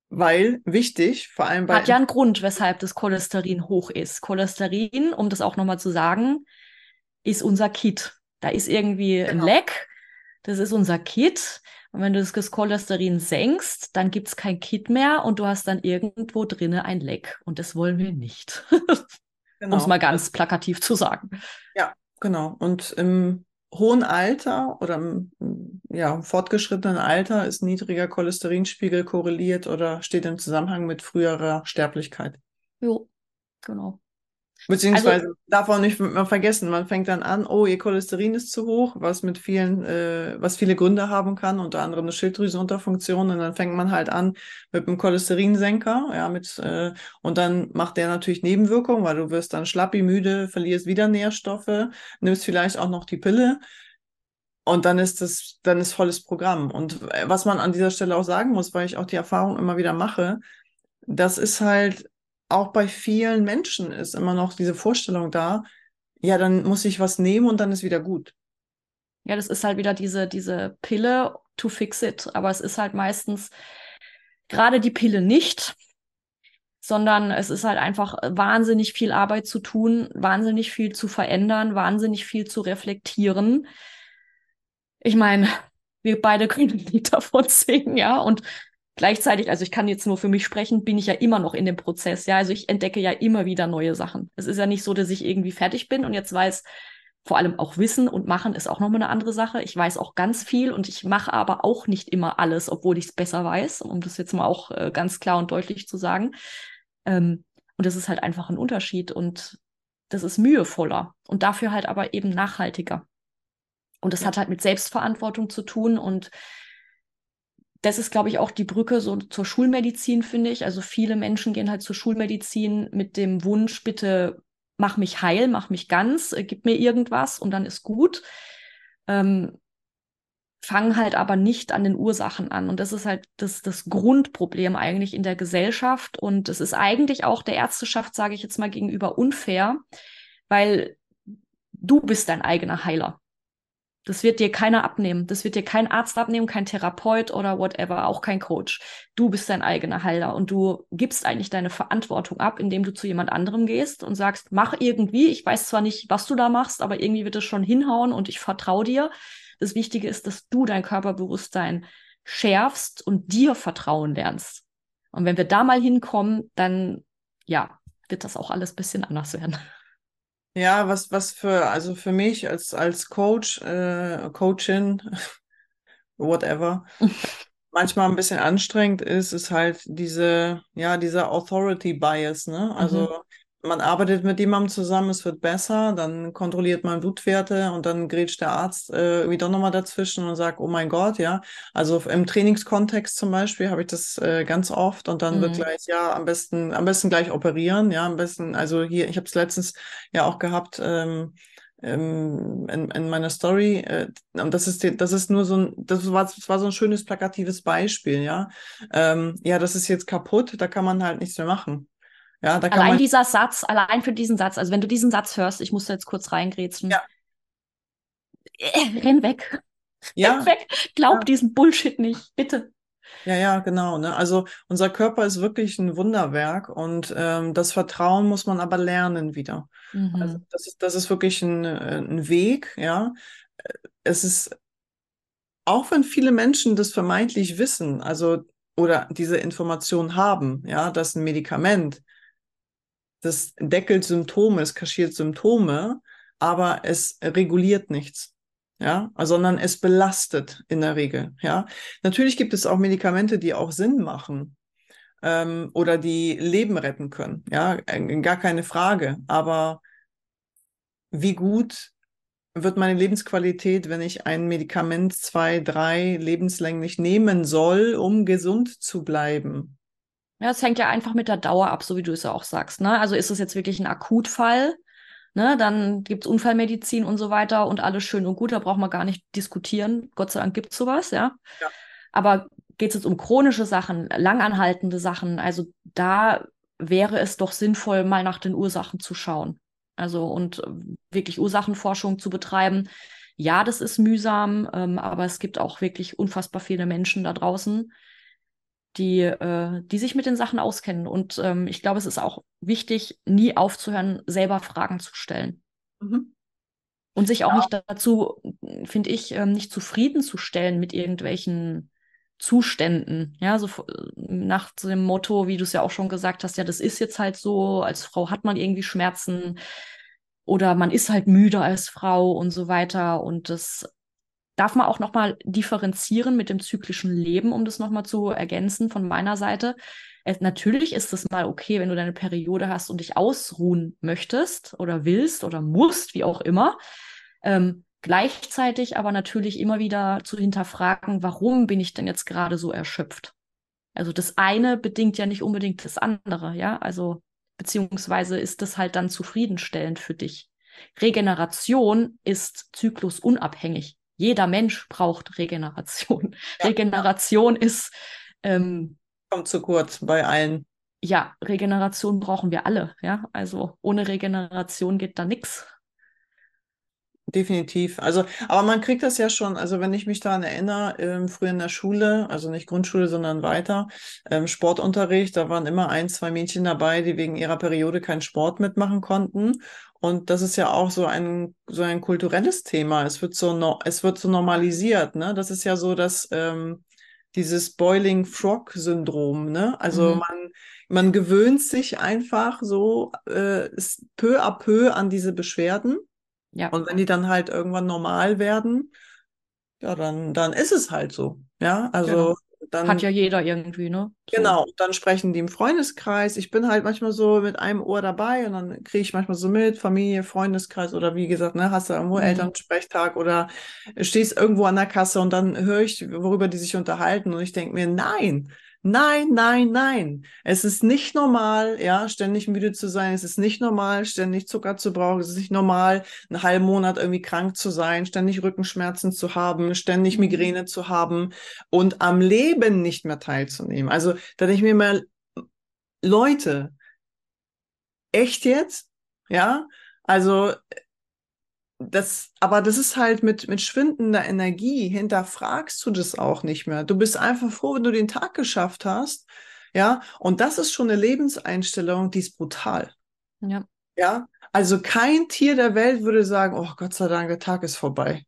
weil wichtig, vor allem bei. Hat ja einen Grund, weshalb das Cholesterin hoch ist. Cholesterin, um das auch nochmal zu sagen, ist unser Kit. Da ist irgendwie genau. ein Leck. Das ist unser Kit. Und wenn du das Cholesterin senkst, dann gibt es kein Kit mehr und du hast dann irgendwo drinne ein Leck. Und das wollen wir nicht. genau. Um es mal ganz plakativ zu sagen. Ja, genau. Und im hohen Alter oder im ja, fortgeschrittenen Alter ist niedriger Cholesterinspiegel korreliert oder steht im Zusammenhang mit früherer Sterblichkeit. Jo, genau. Beziehungsweise also, darf man nicht mal vergessen, man fängt dann an, oh, ihr Cholesterin ist zu hoch, was mit vielen, äh, was viele Gründe haben kann, unter anderem eine Schilddrüsenunterfunktion. Und dann fängt man halt an mit einem Cholesterinsenker, ja, mit, äh, und dann macht der natürlich Nebenwirkungen, weil du wirst dann schlappi, müde, verlierst wieder Nährstoffe, nimmst vielleicht auch noch die Pille. Und dann ist das, dann ist volles Programm. Und äh, was man an dieser Stelle auch sagen muss, weil ich auch die Erfahrung immer wieder mache, das ist halt auch bei vielen Menschen ist immer noch diese Vorstellung da, ja, dann muss ich was nehmen und dann ist wieder gut. Ja, das ist halt wieder diese, diese Pille to fix it. Aber es ist halt meistens gerade die Pille nicht, sondern es ist halt einfach wahnsinnig viel Arbeit zu tun, wahnsinnig viel zu verändern, wahnsinnig viel zu reflektieren. Ich meine, wir beide können ein Lied davon singen, ja, und Gleichzeitig, also ich kann jetzt nur für mich sprechen, bin ich ja immer noch in dem Prozess. Ja, also ich entdecke ja immer wieder neue Sachen. Es ist ja nicht so, dass ich irgendwie fertig bin und jetzt weiß, vor allem auch Wissen und Machen ist auch nochmal eine andere Sache. Ich weiß auch ganz viel und ich mache aber auch nicht immer alles, obwohl ich es besser weiß, um das jetzt mal auch äh, ganz klar und deutlich zu sagen. Ähm, und das ist halt einfach ein Unterschied und das ist mühevoller und dafür halt aber eben nachhaltiger. Und das hat halt mit Selbstverantwortung zu tun und das ist, glaube ich, auch die Brücke so zur Schulmedizin, finde ich. Also viele Menschen gehen halt zur Schulmedizin mit dem Wunsch, bitte mach mich heil, mach mich ganz, äh, gib mir irgendwas und dann ist gut. Ähm, fangen halt aber nicht an den Ursachen an. Und das ist halt das, das Grundproblem eigentlich in der Gesellschaft. Und es ist eigentlich auch der Ärzteschaft, sage ich jetzt mal, gegenüber unfair, weil du bist dein eigener Heiler. Das wird dir keiner abnehmen. Das wird dir kein Arzt abnehmen, kein Therapeut oder whatever, auch kein Coach. Du bist dein eigener Heiler und du gibst eigentlich deine Verantwortung ab, indem du zu jemand anderem gehst und sagst, mach irgendwie. Ich weiß zwar nicht, was du da machst, aber irgendwie wird es schon hinhauen und ich vertraue dir. Das Wichtige ist, dass du dein Körperbewusstsein schärfst und dir vertrauen lernst. Und wenn wir da mal hinkommen, dann ja, wird das auch alles ein bisschen anders werden. Ja, was, was für, also für mich als, als Coach, äh, Coachin, whatever, manchmal ein bisschen anstrengend ist, ist halt diese, ja, dieser Authority Bias, ne? Also mhm man arbeitet mit jemandem zusammen, es wird besser, dann kontrolliert man Blutwerte und dann grätscht der Arzt äh, wieder nochmal dazwischen und sagt, oh mein Gott, ja. Also im Trainingskontext zum Beispiel habe ich das äh, ganz oft und dann mhm. wird gleich, ja, am besten, am besten gleich operieren, ja, am besten, also hier, ich habe es letztens ja auch gehabt, ähm, ähm in, in meiner Story, äh, und das ist, das ist nur so ein, das war, das war so ein schönes plakatives Beispiel, ja. Ähm, ja, das ist jetzt kaputt, da kann man halt nichts mehr machen. Ja, da kann allein dieser Satz, allein für diesen Satz, also wenn du diesen Satz hörst, ich muss da jetzt kurz reingrätschen. Ja. Äh, renn weg. Ja. Renn weg. Glaub ja. diesen Bullshit nicht, bitte. Ja, ja, genau. Ne? Also unser Körper ist wirklich ein Wunderwerk und ähm, das Vertrauen muss man aber lernen wieder. Mhm. Also das ist, das ist wirklich ein, äh, ein Weg, ja. Es ist, auch wenn viele Menschen das vermeintlich wissen, also oder diese Information haben, ja, dass ein Medikament das deckelt Symptome, es kaschiert Symptome, aber es reguliert nichts. Ja, sondern es belastet in der Regel. Ja, natürlich gibt es auch Medikamente, die auch Sinn machen ähm, oder die Leben retten können. Ja, äh, gar keine Frage. Aber wie gut wird meine Lebensqualität, wenn ich ein Medikament zwei, drei lebenslänglich nehmen soll, um gesund zu bleiben? Ja, es hängt ja einfach mit der Dauer ab, so wie du es ja auch sagst. Ne? Also ist es jetzt wirklich ein Akutfall, ne? dann gibt es Unfallmedizin und so weiter und alles schön und gut, da braucht man gar nicht diskutieren. Gott sei Dank gibt es sowas, ja. ja. Aber geht es jetzt um chronische Sachen, langanhaltende Sachen, also da wäre es doch sinnvoll, mal nach den Ursachen zu schauen. Also und wirklich Ursachenforschung zu betreiben. Ja, das ist mühsam, ähm, aber es gibt auch wirklich unfassbar viele Menschen da draußen, die, äh, die sich mit den Sachen auskennen. Und ähm, ich glaube, es ist auch wichtig, nie aufzuhören, selber Fragen zu stellen. Mhm. Und sich auch ja. nicht dazu, finde ich, ähm, nicht zufriedenzustellen mit irgendwelchen Zuständen. Ja, so nach dem Motto, wie du es ja auch schon gesagt hast, ja, das ist jetzt halt so, als Frau hat man irgendwie Schmerzen oder man ist halt müde als Frau und so weiter. Und das darf man auch nochmal differenzieren mit dem zyklischen Leben, um das nochmal zu ergänzen von meiner Seite. Es, natürlich ist es mal okay, wenn du deine Periode hast und dich ausruhen möchtest oder willst oder musst, wie auch immer. Ähm, gleichzeitig aber natürlich immer wieder zu hinterfragen, warum bin ich denn jetzt gerade so erschöpft? Also das eine bedingt ja nicht unbedingt das andere, ja? Also beziehungsweise ist das halt dann zufriedenstellend für dich. Regeneration ist zyklusunabhängig jeder Mensch braucht Regeneration. Ja. Regeneration ist. Ähm, Kommt zu kurz bei allen. Ja, Regeneration brauchen wir alle. Ja, also ohne Regeneration geht da nichts. Definitiv. Also, aber man kriegt das ja schon, also wenn ich mich daran erinnere, ähm, früher in der Schule, also nicht Grundschule, sondern weiter, ähm, Sportunterricht, da waren immer ein, zwei Mädchen dabei, die wegen ihrer Periode keinen Sport mitmachen konnten. Und das ist ja auch so ein, so ein kulturelles Thema. Es wird so, no, es wird so normalisiert, ne? Das ist ja so, dass ähm, dieses Boiling Frog Syndrom, ne? Also mhm. man, man gewöhnt sich einfach so äh, peu à peu an diese Beschwerden. Ja. Und wenn die dann halt irgendwann normal werden, ja, dann, dann ist es halt so. Ja, also genau. dann. Hat ja jeder irgendwie, ne? So. Genau, dann sprechen die im Freundeskreis. Ich bin halt manchmal so mit einem Ohr dabei und dann kriege ich manchmal so mit, Familie, Freundeskreis oder wie gesagt, ne, hast du irgendwo mhm. Elternsprechtag oder stehst irgendwo an der Kasse und dann höre ich, worüber die sich unterhalten und ich denke mir, nein, Nein, nein, nein. Es ist nicht normal, ja, ständig müde zu sein. Es ist nicht normal, ständig Zucker zu brauchen. Es ist nicht normal, einen halben Monat irgendwie krank zu sein, ständig Rückenschmerzen zu haben, ständig mhm. Migräne zu haben und am Leben nicht mehr teilzunehmen. Also, da denke ich mir mal, Leute, echt jetzt? Ja, also das, aber das ist halt mit, mit schwindender Energie, hinterfragst du das auch nicht mehr. Du bist einfach froh, wenn du den Tag geschafft hast. Ja, und das ist schon eine Lebenseinstellung, die ist brutal. Ja. Ja, also kein Tier der Welt würde sagen, oh Gott sei Dank, der Tag ist vorbei.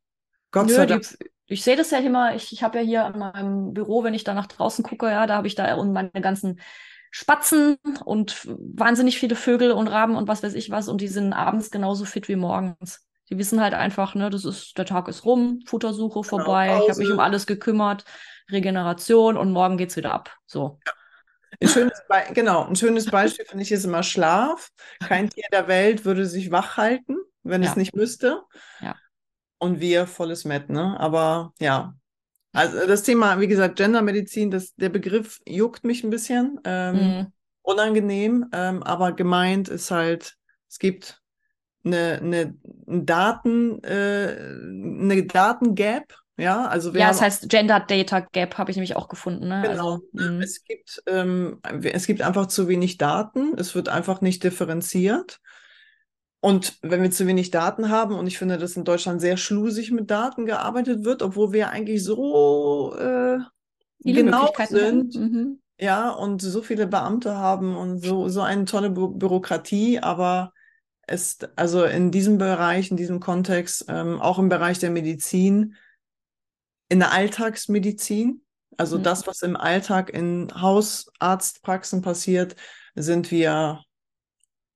Gott Nö, sei die, Dank. ich sehe das ja immer, ich, ich habe ja hier in meinem Büro, wenn ich da nach draußen gucke, ja, da habe ich da und meine ganzen Spatzen und wahnsinnig viele Vögel und Raben und was weiß ich was und die sind abends genauso fit wie morgens. Die wissen halt einfach, ne, das ist, der Tag ist rum, Futtersuche vorbei, ich habe mich um alles gekümmert, Regeneration und morgen geht's wieder ab. So. Ein schönes Be genau, ein schönes Beispiel finde ich ist immer Schlaf. Kein Tier der Welt würde sich wach halten, wenn Ja. es nicht müsste. Ja. Und wir volles Met, ne? Aber ja. Also das Thema, wie gesagt, Gendermedizin, das, der Begriff juckt mich ein bisschen. Ähm, Mhm. unangenehm, ähm, aber gemeint ist halt, es gibt eine, eine ein Daten, äh, eine Datengap, ja, also wir Ja, es heißt Gender Data Gap, habe ich nämlich auch gefunden. Ne? Genau. Also. Es gibt, ähm, es gibt einfach zu wenig Daten. Es wird einfach nicht differenziert. Und wenn wir zu wenig Daten haben, und ich finde, dass in Deutschland sehr schlusig mit Daten gearbeitet wird, obwohl wir eigentlich so äh, viele genau sind. Mhm. ja, und so viele Beamte haben und so, so eine tolle Bü Bürokratie, aber es, also in diesem Bereich, in diesem Kontext, ähm, auch im Bereich der Medizin, in der Alltagsmedizin, also Mhm. das, was im Alltag in Hausarztpraxen passiert, sind wir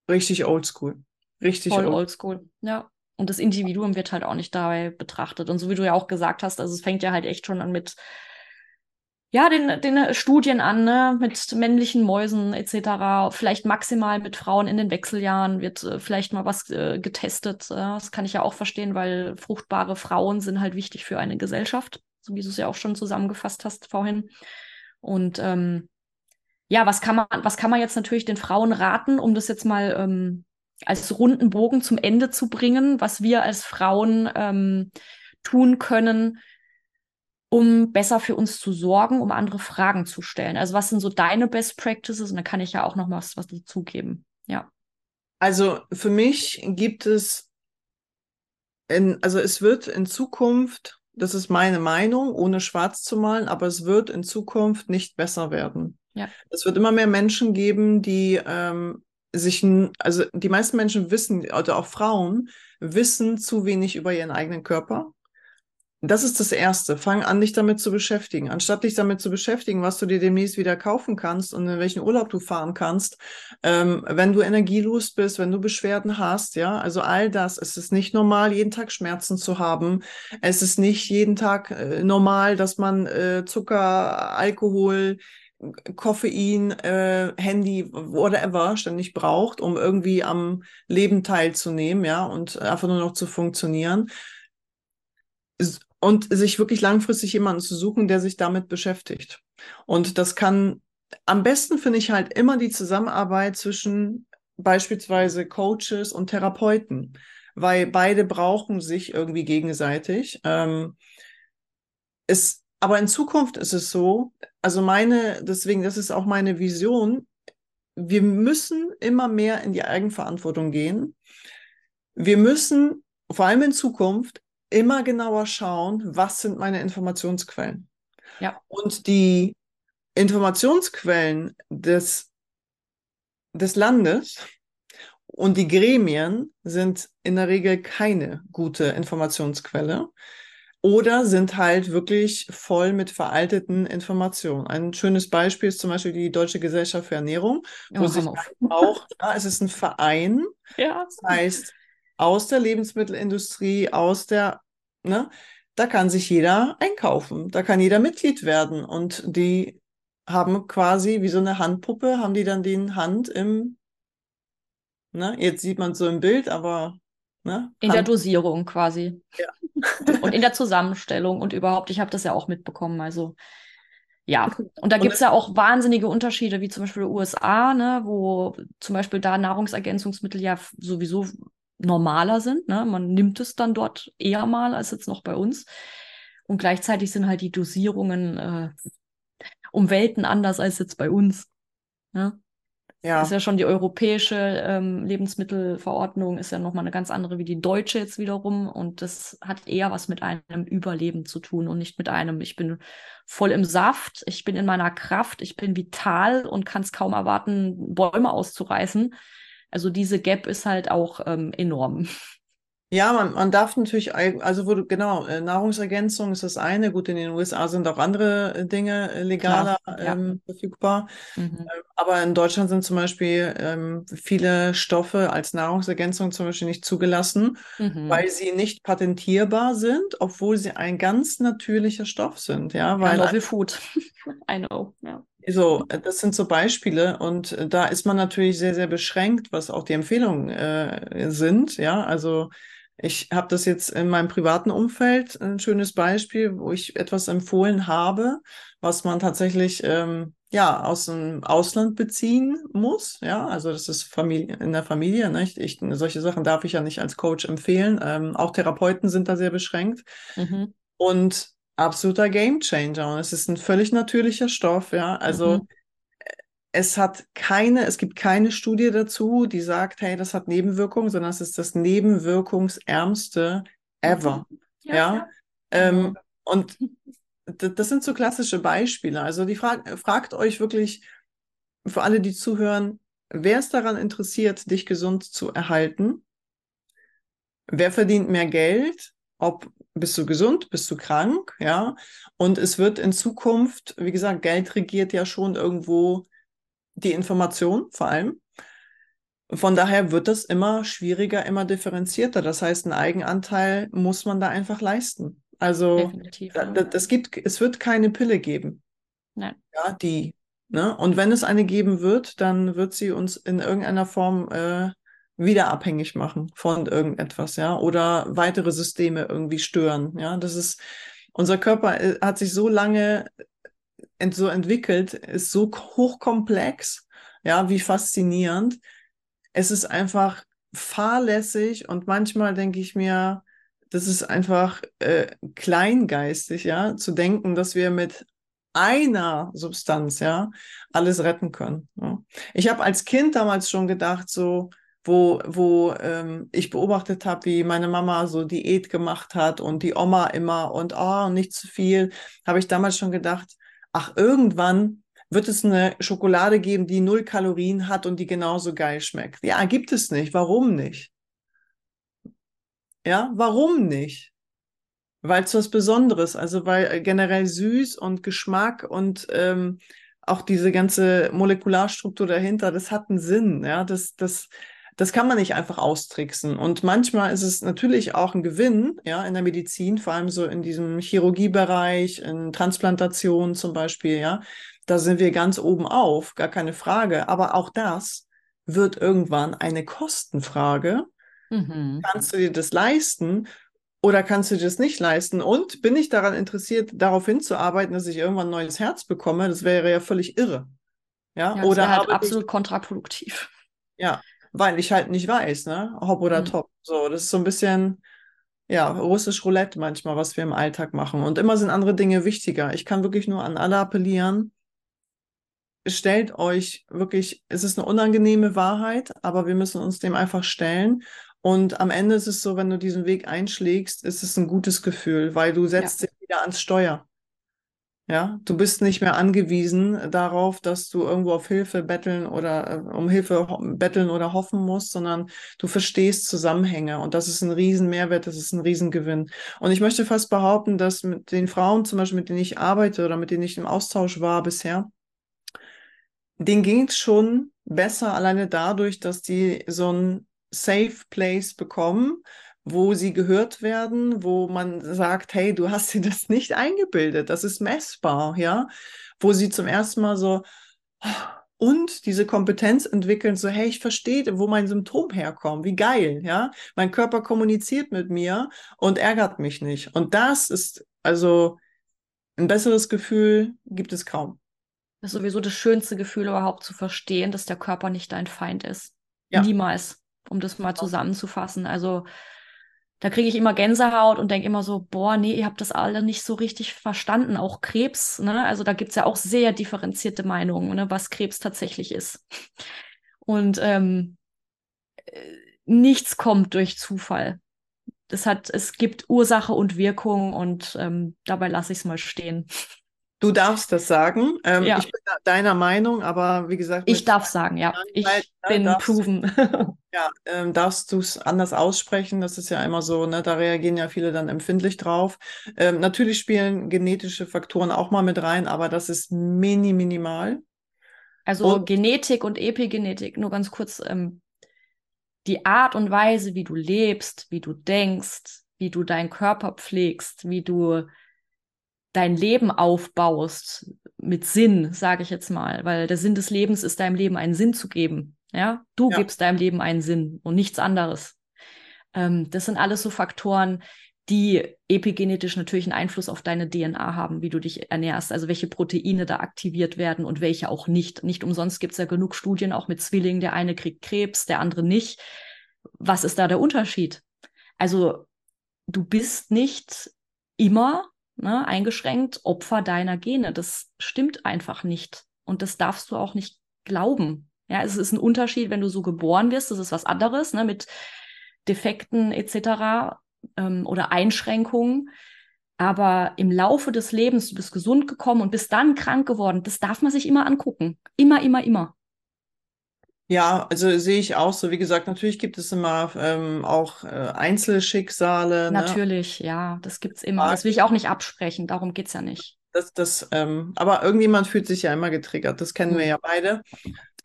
richtig oldschool. Richtig Voll old. oldschool. Ja. Und das Individuum wird halt auch nicht dabei betrachtet. Und so wie du ja auch gesagt hast, also es fängt ja halt echt schon an mit, ja, den, den Studien an, ne, mit männlichen Mäusen etc. Vielleicht maximal mit Frauen in den Wechseljahren wird äh, vielleicht mal was äh, getestet. Äh, das kann ich ja auch verstehen, weil fruchtbare Frauen sind halt wichtig für eine Gesellschaft, so wie du es ja auch schon zusammengefasst hast vorhin. Und ähm, ja, was kann man, was kann man jetzt natürlich den Frauen raten, um das jetzt mal ähm, als runden Bogen zum Ende zu bringen, was wir als Frauen ähm, tun können, um besser für uns zu sorgen, um andere Fragen zu stellen. Also was sind so deine Best Practices? Und da kann ich ja auch noch was, was dazugeben. Ja. Also für mich gibt es, in, also es wird in Zukunft, das ist meine Meinung, ohne schwarz zu malen, aber es wird in Zukunft nicht besser werden. Ja. Es wird immer mehr Menschen geben, die ähm, sich, also die meisten Menschen wissen, oder auch Frauen, wissen zu wenig über ihren eigenen Körper. Das ist das Erste. Fang an, dich damit zu beschäftigen. Anstatt dich damit zu beschäftigen, was du dir demnächst wieder kaufen kannst und in welchen Urlaub du fahren kannst, ähm, wenn du energielos bist, wenn du Beschwerden hast, ja, also all das. Es ist nicht normal, jeden Tag Schmerzen zu haben. Es ist nicht jeden Tag äh, normal, dass man äh, Zucker, Alkohol, Koffein, äh, Handy, whatever ständig braucht, um irgendwie am Leben teilzunehmen, ja, und einfach nur noch zu funktionieren. Und sich wirklich langfristig jemanden zu suchen, der sich damit beschäftigt. Und das kann, am besten finde ich halt immer die Zusammenarbeit zwischen beispielsweise Coaches und Therapeuten, weil beide brauchen sich irgendwie gegenseitig. Ähm, es, aber in Zukunft ist es so, also meine, deswegen, das ist auch meine Vision, wir müssen immer mehr in die Eigenverantwortung gehen. Wir müssen vor allem in Zukunft immer genauer schauen, was sind meine Informationsquellen. Ja. Und die Informationsquellen des, des Landes und die Gremien sind in der Regel keine gute Informationsquelle oder sind halt wirklich voll mit veralteten Informationen. Ein schönes Beispiel ist zum Beispiel die Deutsche Gesellschaft für Ernährung, wo Oh, sich auch, ja, es ist ein Verein, Ja. das heißt, aus der Lebensmittelindustrie, aus der, ne, da kann sich jeder einkaufen, da kann jeder Mitglied werden und die haben quasi wie so eine Handpuppe, haben die dann die Hand im, ne, jetzt sieht man es so im Bild, aber, ne, In der Dosierung quasi. Ja. Und in der Zusammenstellung und überhaupt, ich habe das ja auch mitbekommen. Also ja, und da gibt es ja auch wahnsinnige Unterschiede, wie zum Beispiel USA, ne, wo zum Beispiel da Nahrungsergänzungsmittel ja sowieso normaler sind. Ne? Man nimmt es dann dort eher mal als jetzt noch bei uns. Und gleichzeitig sind halt die Dosierungen äh, um Welten anders als jetzt bei uns. Ne? ja. ist ja schon die europäische ähm, Lebensmittelverordnung, ist ja nochmal eine ganz andere wie die deutsche jetzt wiederum. Und das hat eher was mit einem Überleben zu tun und nicht mit einem, ich bin voll im Saft, ich bin in meiner Kraft, ich bin vital und kann es kaum erwarten, Bäume auszureißen. Also diese Gap ist halt auch ähm, enorm. Ja, man, man darf natürlich, also wo du, genau, äh, Nahrungsergänzung ist das eine. Gut, in den USA sind auch andere äh, Dinge äh, legaler Klar, ja. ähm, verfügbar. Mhm. Ähm, aber in Deutschland sind zum Beispiel ähm, viele Stoffe als Nahrungsergänzung zum Beispiel nicht zugelassen, mhm. weil sie nicht patentierbar sind, obwohl sie ein ganz natürlicher Stoff sind. Ja, weil. Novel Food. I know, ja. So, das sind so Beispiele und da ist man natürlich sehr, sehr beschränkt, was auch die Empfehlungen äh, sind. Ja, also ich habe das jetzt in meinem privaten Umfeld, ein schönes Beispiel, wo ich etwas empfohlen habe, was man tatsächlich ähm, ja aus dem Ausland beziehen muss. Ja, also das ist Familie, in der Familie. Nicht? Ich, solche Sachen darf ich ja nicht als Coach empfehlen. Ähm, auch Therapeuten sind da sehr beschränkt. Mhm. Und absoluter Gamechanger. Und es ist ein völlig natürlicher Stoff. Ja, also mhm es hat keine, es gibt keine Studie dazu, die sagt, hey, das hat Nebenwirkungen, sondern es ist das nebenwirkungsärmste ever. Ja. ja? ja. Ähm, genau. und das sind so klassische Beispiele. Also die Fra fragt euch wirklich, für alle, die zuhören, wer ist daran interessiert, dich gesund zu erhalten? Wer verdient mehr Geld? Ob bist du gesund, bist du krank, ja? Und es wird in Zukunft, wie gesagt, Geld regiert ja schon irgendwo die Information vor allem. Von daher wird das immer schwieriger, immer differenzierter. Das heißt, einen Eigenanteil muss man da einfach leisten. Also da, da, das gibt, es wird keine Pille geben. Nein. Ja, die. Ne? Und wenn es eine geben wird, dann wird sie uns in irgendeiner Form äh, wieder abhängig machen von irgendetwas, ja, oder weitere Systeme irgendwie stören. Ja, das ist, unser Körper äh, hat sich so lange ent so entwickelt, ist so hochkomplex, ja, wie faszinierend. Es ist einfach fahrlässig und manchmal denke ich mir, das ist einfach äh, kleingeistig, ja, zu denken, dass wir mit einer Substanz, ja, alles retten können. Ja. Ich habe als Kind damals schon gedacht, so, wo, wo ähm, ich beobachtet habe, wie meine Mama so Diät gemacht hat und die Oma immer und oh, nicht zu viel, habe ich damals schon gedacht, ach, irgendwann wird es eine Schokolade geben, die null Kalorien hat und die genauso geil schmeckt. Ja, gibt es nicht. Warum nicht? Ja, warum nicht? Weil es was Besonderes, also weil äh, generell süß und Geschmack und ähm, auch diese ganze Molekularstruktur dahinter, das hat einen Sinn. Ja, das, das, das kann man nicht einfach austricksen. Und manchmal ist es natürlich auch ein Gewinn, ja, in der Medizin, vor allem so in diesem Chirurgiebereich, in Transplantation zum Beispiel, ja. Da sind wir ganz oben auf, gar keine Frage. Aber auch das wird irgendwann eine Kostenfrage. Mhm. Kannst du dir das leisten? Oder kannst du dir das nicht leisten? Und bin ich daran interessiert, darauf hinzuarbeiten, dass ich irgendwann ein neues Herz bekomme? Das wäre ja völlig irre. Ja, ja oder halt absolut kontraproduktiv. Ja, weil ich halt nicht weiß, ne? Hopp oder mhm. top. So, das ist so ein bisschen, ja, russisch Roulette manchmal, was wir im Alltag machen. Und immer sind andere Dinge wichtiger. Ich kann wirklich nur an alle appellieren. Stellt euch wirklich, es ist eine unangenehme Wahrheit, aber wir müssen uns dem einfach stellen. Und am Ende ist es so, wenn du diesen Weg einschlägst, ist es ein gutes Gefühl, weil du setzt ja. dich wieder ans Steuer. Ja, du bist nicht mehr angewiesen darauf, dass du irgendwo auf Hilfe betteln oder äh, um Hilfe betteln oder hoffen musst, sondern du verstehst Zusammenhänge und das ist ein riesen Mehrwert, das ist ein Riesengewinn. Und ich möchte fast behaupten, dass mit den Frauen zum Beispiel, mit denen ich arbeite oder mit denen ich im Austausch war bisher, denen ging es schon besser alleine dadurch, dass die so ein Safe Place bekommen, wo sie gehört werden, wo man sagt, hey, du hast dir das nicht eingebildet, das ist messbar, ja, wo sie zum ersten Mal so und diese Kompetenz entwickeln, so, hey, ich verstehe, wo mein Symptom herkommt, wie geil, ja, mein Körper kommuniziert mit mir und ärgert mich nicht. Und das ist also ein besseres Gefühl gibt es kaum. Das ist sowieso das schönste Gefühl überhaupt zu verstehen, dass der Körper nicht dein Feind ist. Ja. Niemals, um das mal zusammenzufassen. Also da kriege ich immer Gänsehaut und denke immer so, boah, nee, ihr habt das alle nicht so richtig verstanden. Auch Krebs, ne? Also da gibt es ja auch sehr differenzierte Meinungen, ne, was Krebs tatsächlich ist. Und ähm, nichts kommt durch Zufall. Das hat, es gibt Ursache und Wirkung und ähm, dabei lasse ich es mal stehen. Du darfst das sagen. Ähm, ja. Ich bin deiner Meinung, aber wie gesagt. Ich darf sagen, ja. Ich halt, bin proven. ja, ähm, darfst du es anders aussprechen? Das ist ja immer so, ne? Da reagieren ja viele dann empfindlich drauf. Ähm, natürlich spielen genetische Faktoren auch mal mit rein, aber das ist mini, minimal. Also und, Genetik und Epigenetik, nur ganz kurz, ähm, die Art und Weise, wie du lebst, wie du denkst, wie du deinen Körper pflegst, wie du dein Leben aufbaust mit Sinn, sage ich jetzt mal, weil der Sinn des Lebens ist, deinem Leben einen Sinn zu geben. Ja, du ja. gibst deinem Leben einen Sinn und nichts anderes. Ähm, das sind alles so Faktoren, die epigenetisch natürlich einen Einfluss auf deine DNA haben, wie du dich ernährst, also welche Proteine da aktiviert werden und welche auch nicht. Nicht umsonst gibt es ja genug Studien auch mit Zwillingen, der eine kriegt Krebs, der andere nicht. Was ist da der Unterschied? Also du bist nicht immer ne, eingeschränkt Opfer deiner Gene. Das stimmt einfach nicht. Und das darfst du auch nicht glauben. Ja, es ist ein Unterschied, wenn du so geboren wirst, das ist was anderes, ne, mit Defekten etc. Ähm, oder Einschränkungen. Aber im Laufe des Lebens, du bist gesund gekommen und bist dann krank geworden, das darf man sich immer angucken. Immer, immer, immer. Ja, also sehe ich auch so. Wie gesagt, natürlich gibt es immer ähm, auch äh, Einzelschicksale. Ne? Natürlich, ne? ja, das gibt es immer. Das will ich auch nicht absprechen, darum geht es ja nicht. Das, das, ähm, aber irgendjemand fühlt sich ja immer getriggert, das kennen wir hm. ja beide.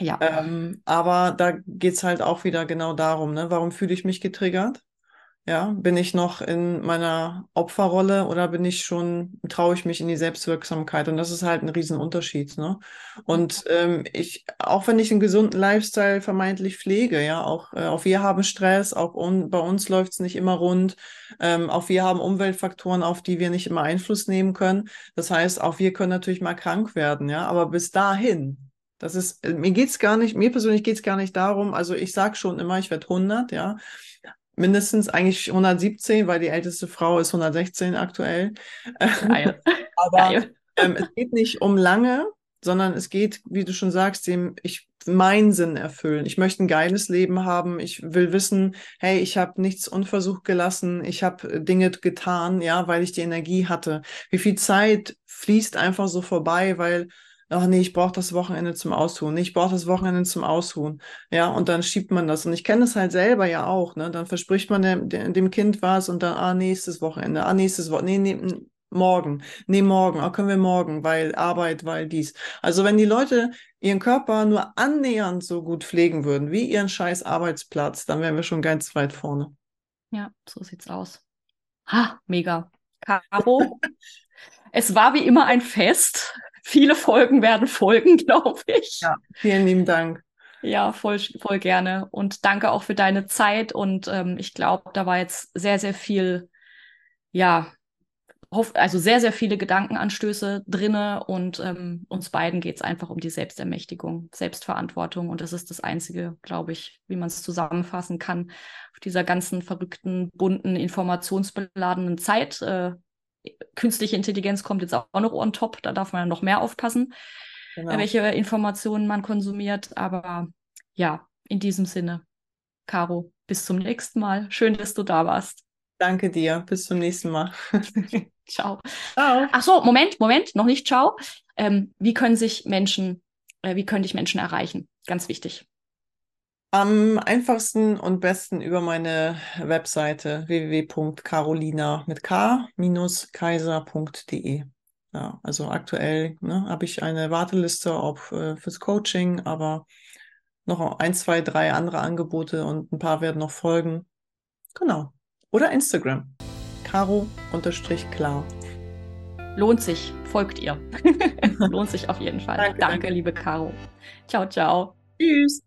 Ja. Ähm, aber da geht es halt auch wieder genau darum, ne? Warum fühle ich mich getriggert? Ja, bin ich noch in meiner Opferrolle oder bin ich schon, traue ich mich in die Selbstwirksamkeit? Und das ist halt ein Riesenunterschied. Ne? Und ähm, ich, auch wenn ich einen gesunden Lifestyle vermeintlich pflege, ja, auch, äh, auch wir haben Stress, auch un, bei uns läuft es nicht immer rund, ähm, auch wir haben Umweltfaktoren, auf die wir nicht immer Einfluss nehmen können. Das heißt, auch wir können natürlich mal krank werden, ja, aber bis dahin, das ist, mir geht's gar nicht, mir persönlich geht's gar nicht darum, also ich sag schon immer, ich werde 100, ja, mindestens eigentlich 117, weil die älteste Frau ist 116 aktuell. Geil. Aber Geil. Ähm, es geht nicht um lange, sondern es geht, wie du schon sagst, dem ich meinen Sinn erfüllen. Ich möchte ein geiles Leben haben. Ich will wissen, hey, ich habe nichts unversucht gelassen. Ich habe Dinge getan, ja, weil ich die Energie hatte. Wie viel Zeit fließt einfach so vorbei, weil ach nee, ich brauche das Wochenende zum Ausruhen, ich brauche das Wochenende zum Ausruhen. Ja, und dann schiebt man das. Und ich kenne das halt selber ja auch, ne? Dann verspricht man dem, dem Kind was und dann, ah, nächstes Wochenende, ah, nächstes Wochenende, nee, nee, morgen, nee, morgen, ah, können wir morgen, weil Arbeit, weil dies. Also wenn die Leute ihren Körper nur annähernd so gut pflegen würden, wie ihren scheiß Arbeitsplatz, dann wären wir schon ganz weit vorne. Ja, so sieht's aus. Ha, mega. Caro, es war wie immer ein Fest. Viele Folgen werden folgen, glaube ich. Ja, vielen lieben Dank. Ja, voll, voll gerne. Und danke auch für deine Zeit. Und ähm, ich glaube, da war jetzt sehr, sehr viel, ja, also sehr, sehr viele Gedankenanstöße drinne. Und ähm, uns beiden geht es einfach um die Selbstermächtigung, Selbstverantwortung. Und das ist das Einzige, glaube ich, wie man es zusammenfassen kann, auf dieser ganzen verrückten, bunten, informationsbeladenen Zeit. Äh, künstliche Intelligenz kommt jetzt auch noch on top, da darf man noch mehr aufpassen, genau. welche Informationen man konsumiert. Aber ja, in diesem Sinne, Caro, bis zum nächsten Mal. Schön, dass du da warst. Danke dir. Bis zum nächsten Mal. ciao. ciao. Ach so, Moment, Moment, noch nicht ciao. Ähm, wie können sich Menschen, äh, wie können dich Menschen erreichen? Ganz wichtig. Am einfachsten und besten über meine Webseite www.carolina mit k-kaiser.de. Ja, also aktuell ne, habe ich eine Warteliste auch äh, fürs Coaching, aber noch ein, zwei, drei andere Angebote und ein paar werden noch folgen. Genau. Oder Instagram. Caro-klar. Lohnt sich, folgt ihr. Lohnt sich auf jeden Fall. Danke, danke, danke, liebe Caro. Ciao, ciao. Tschüss.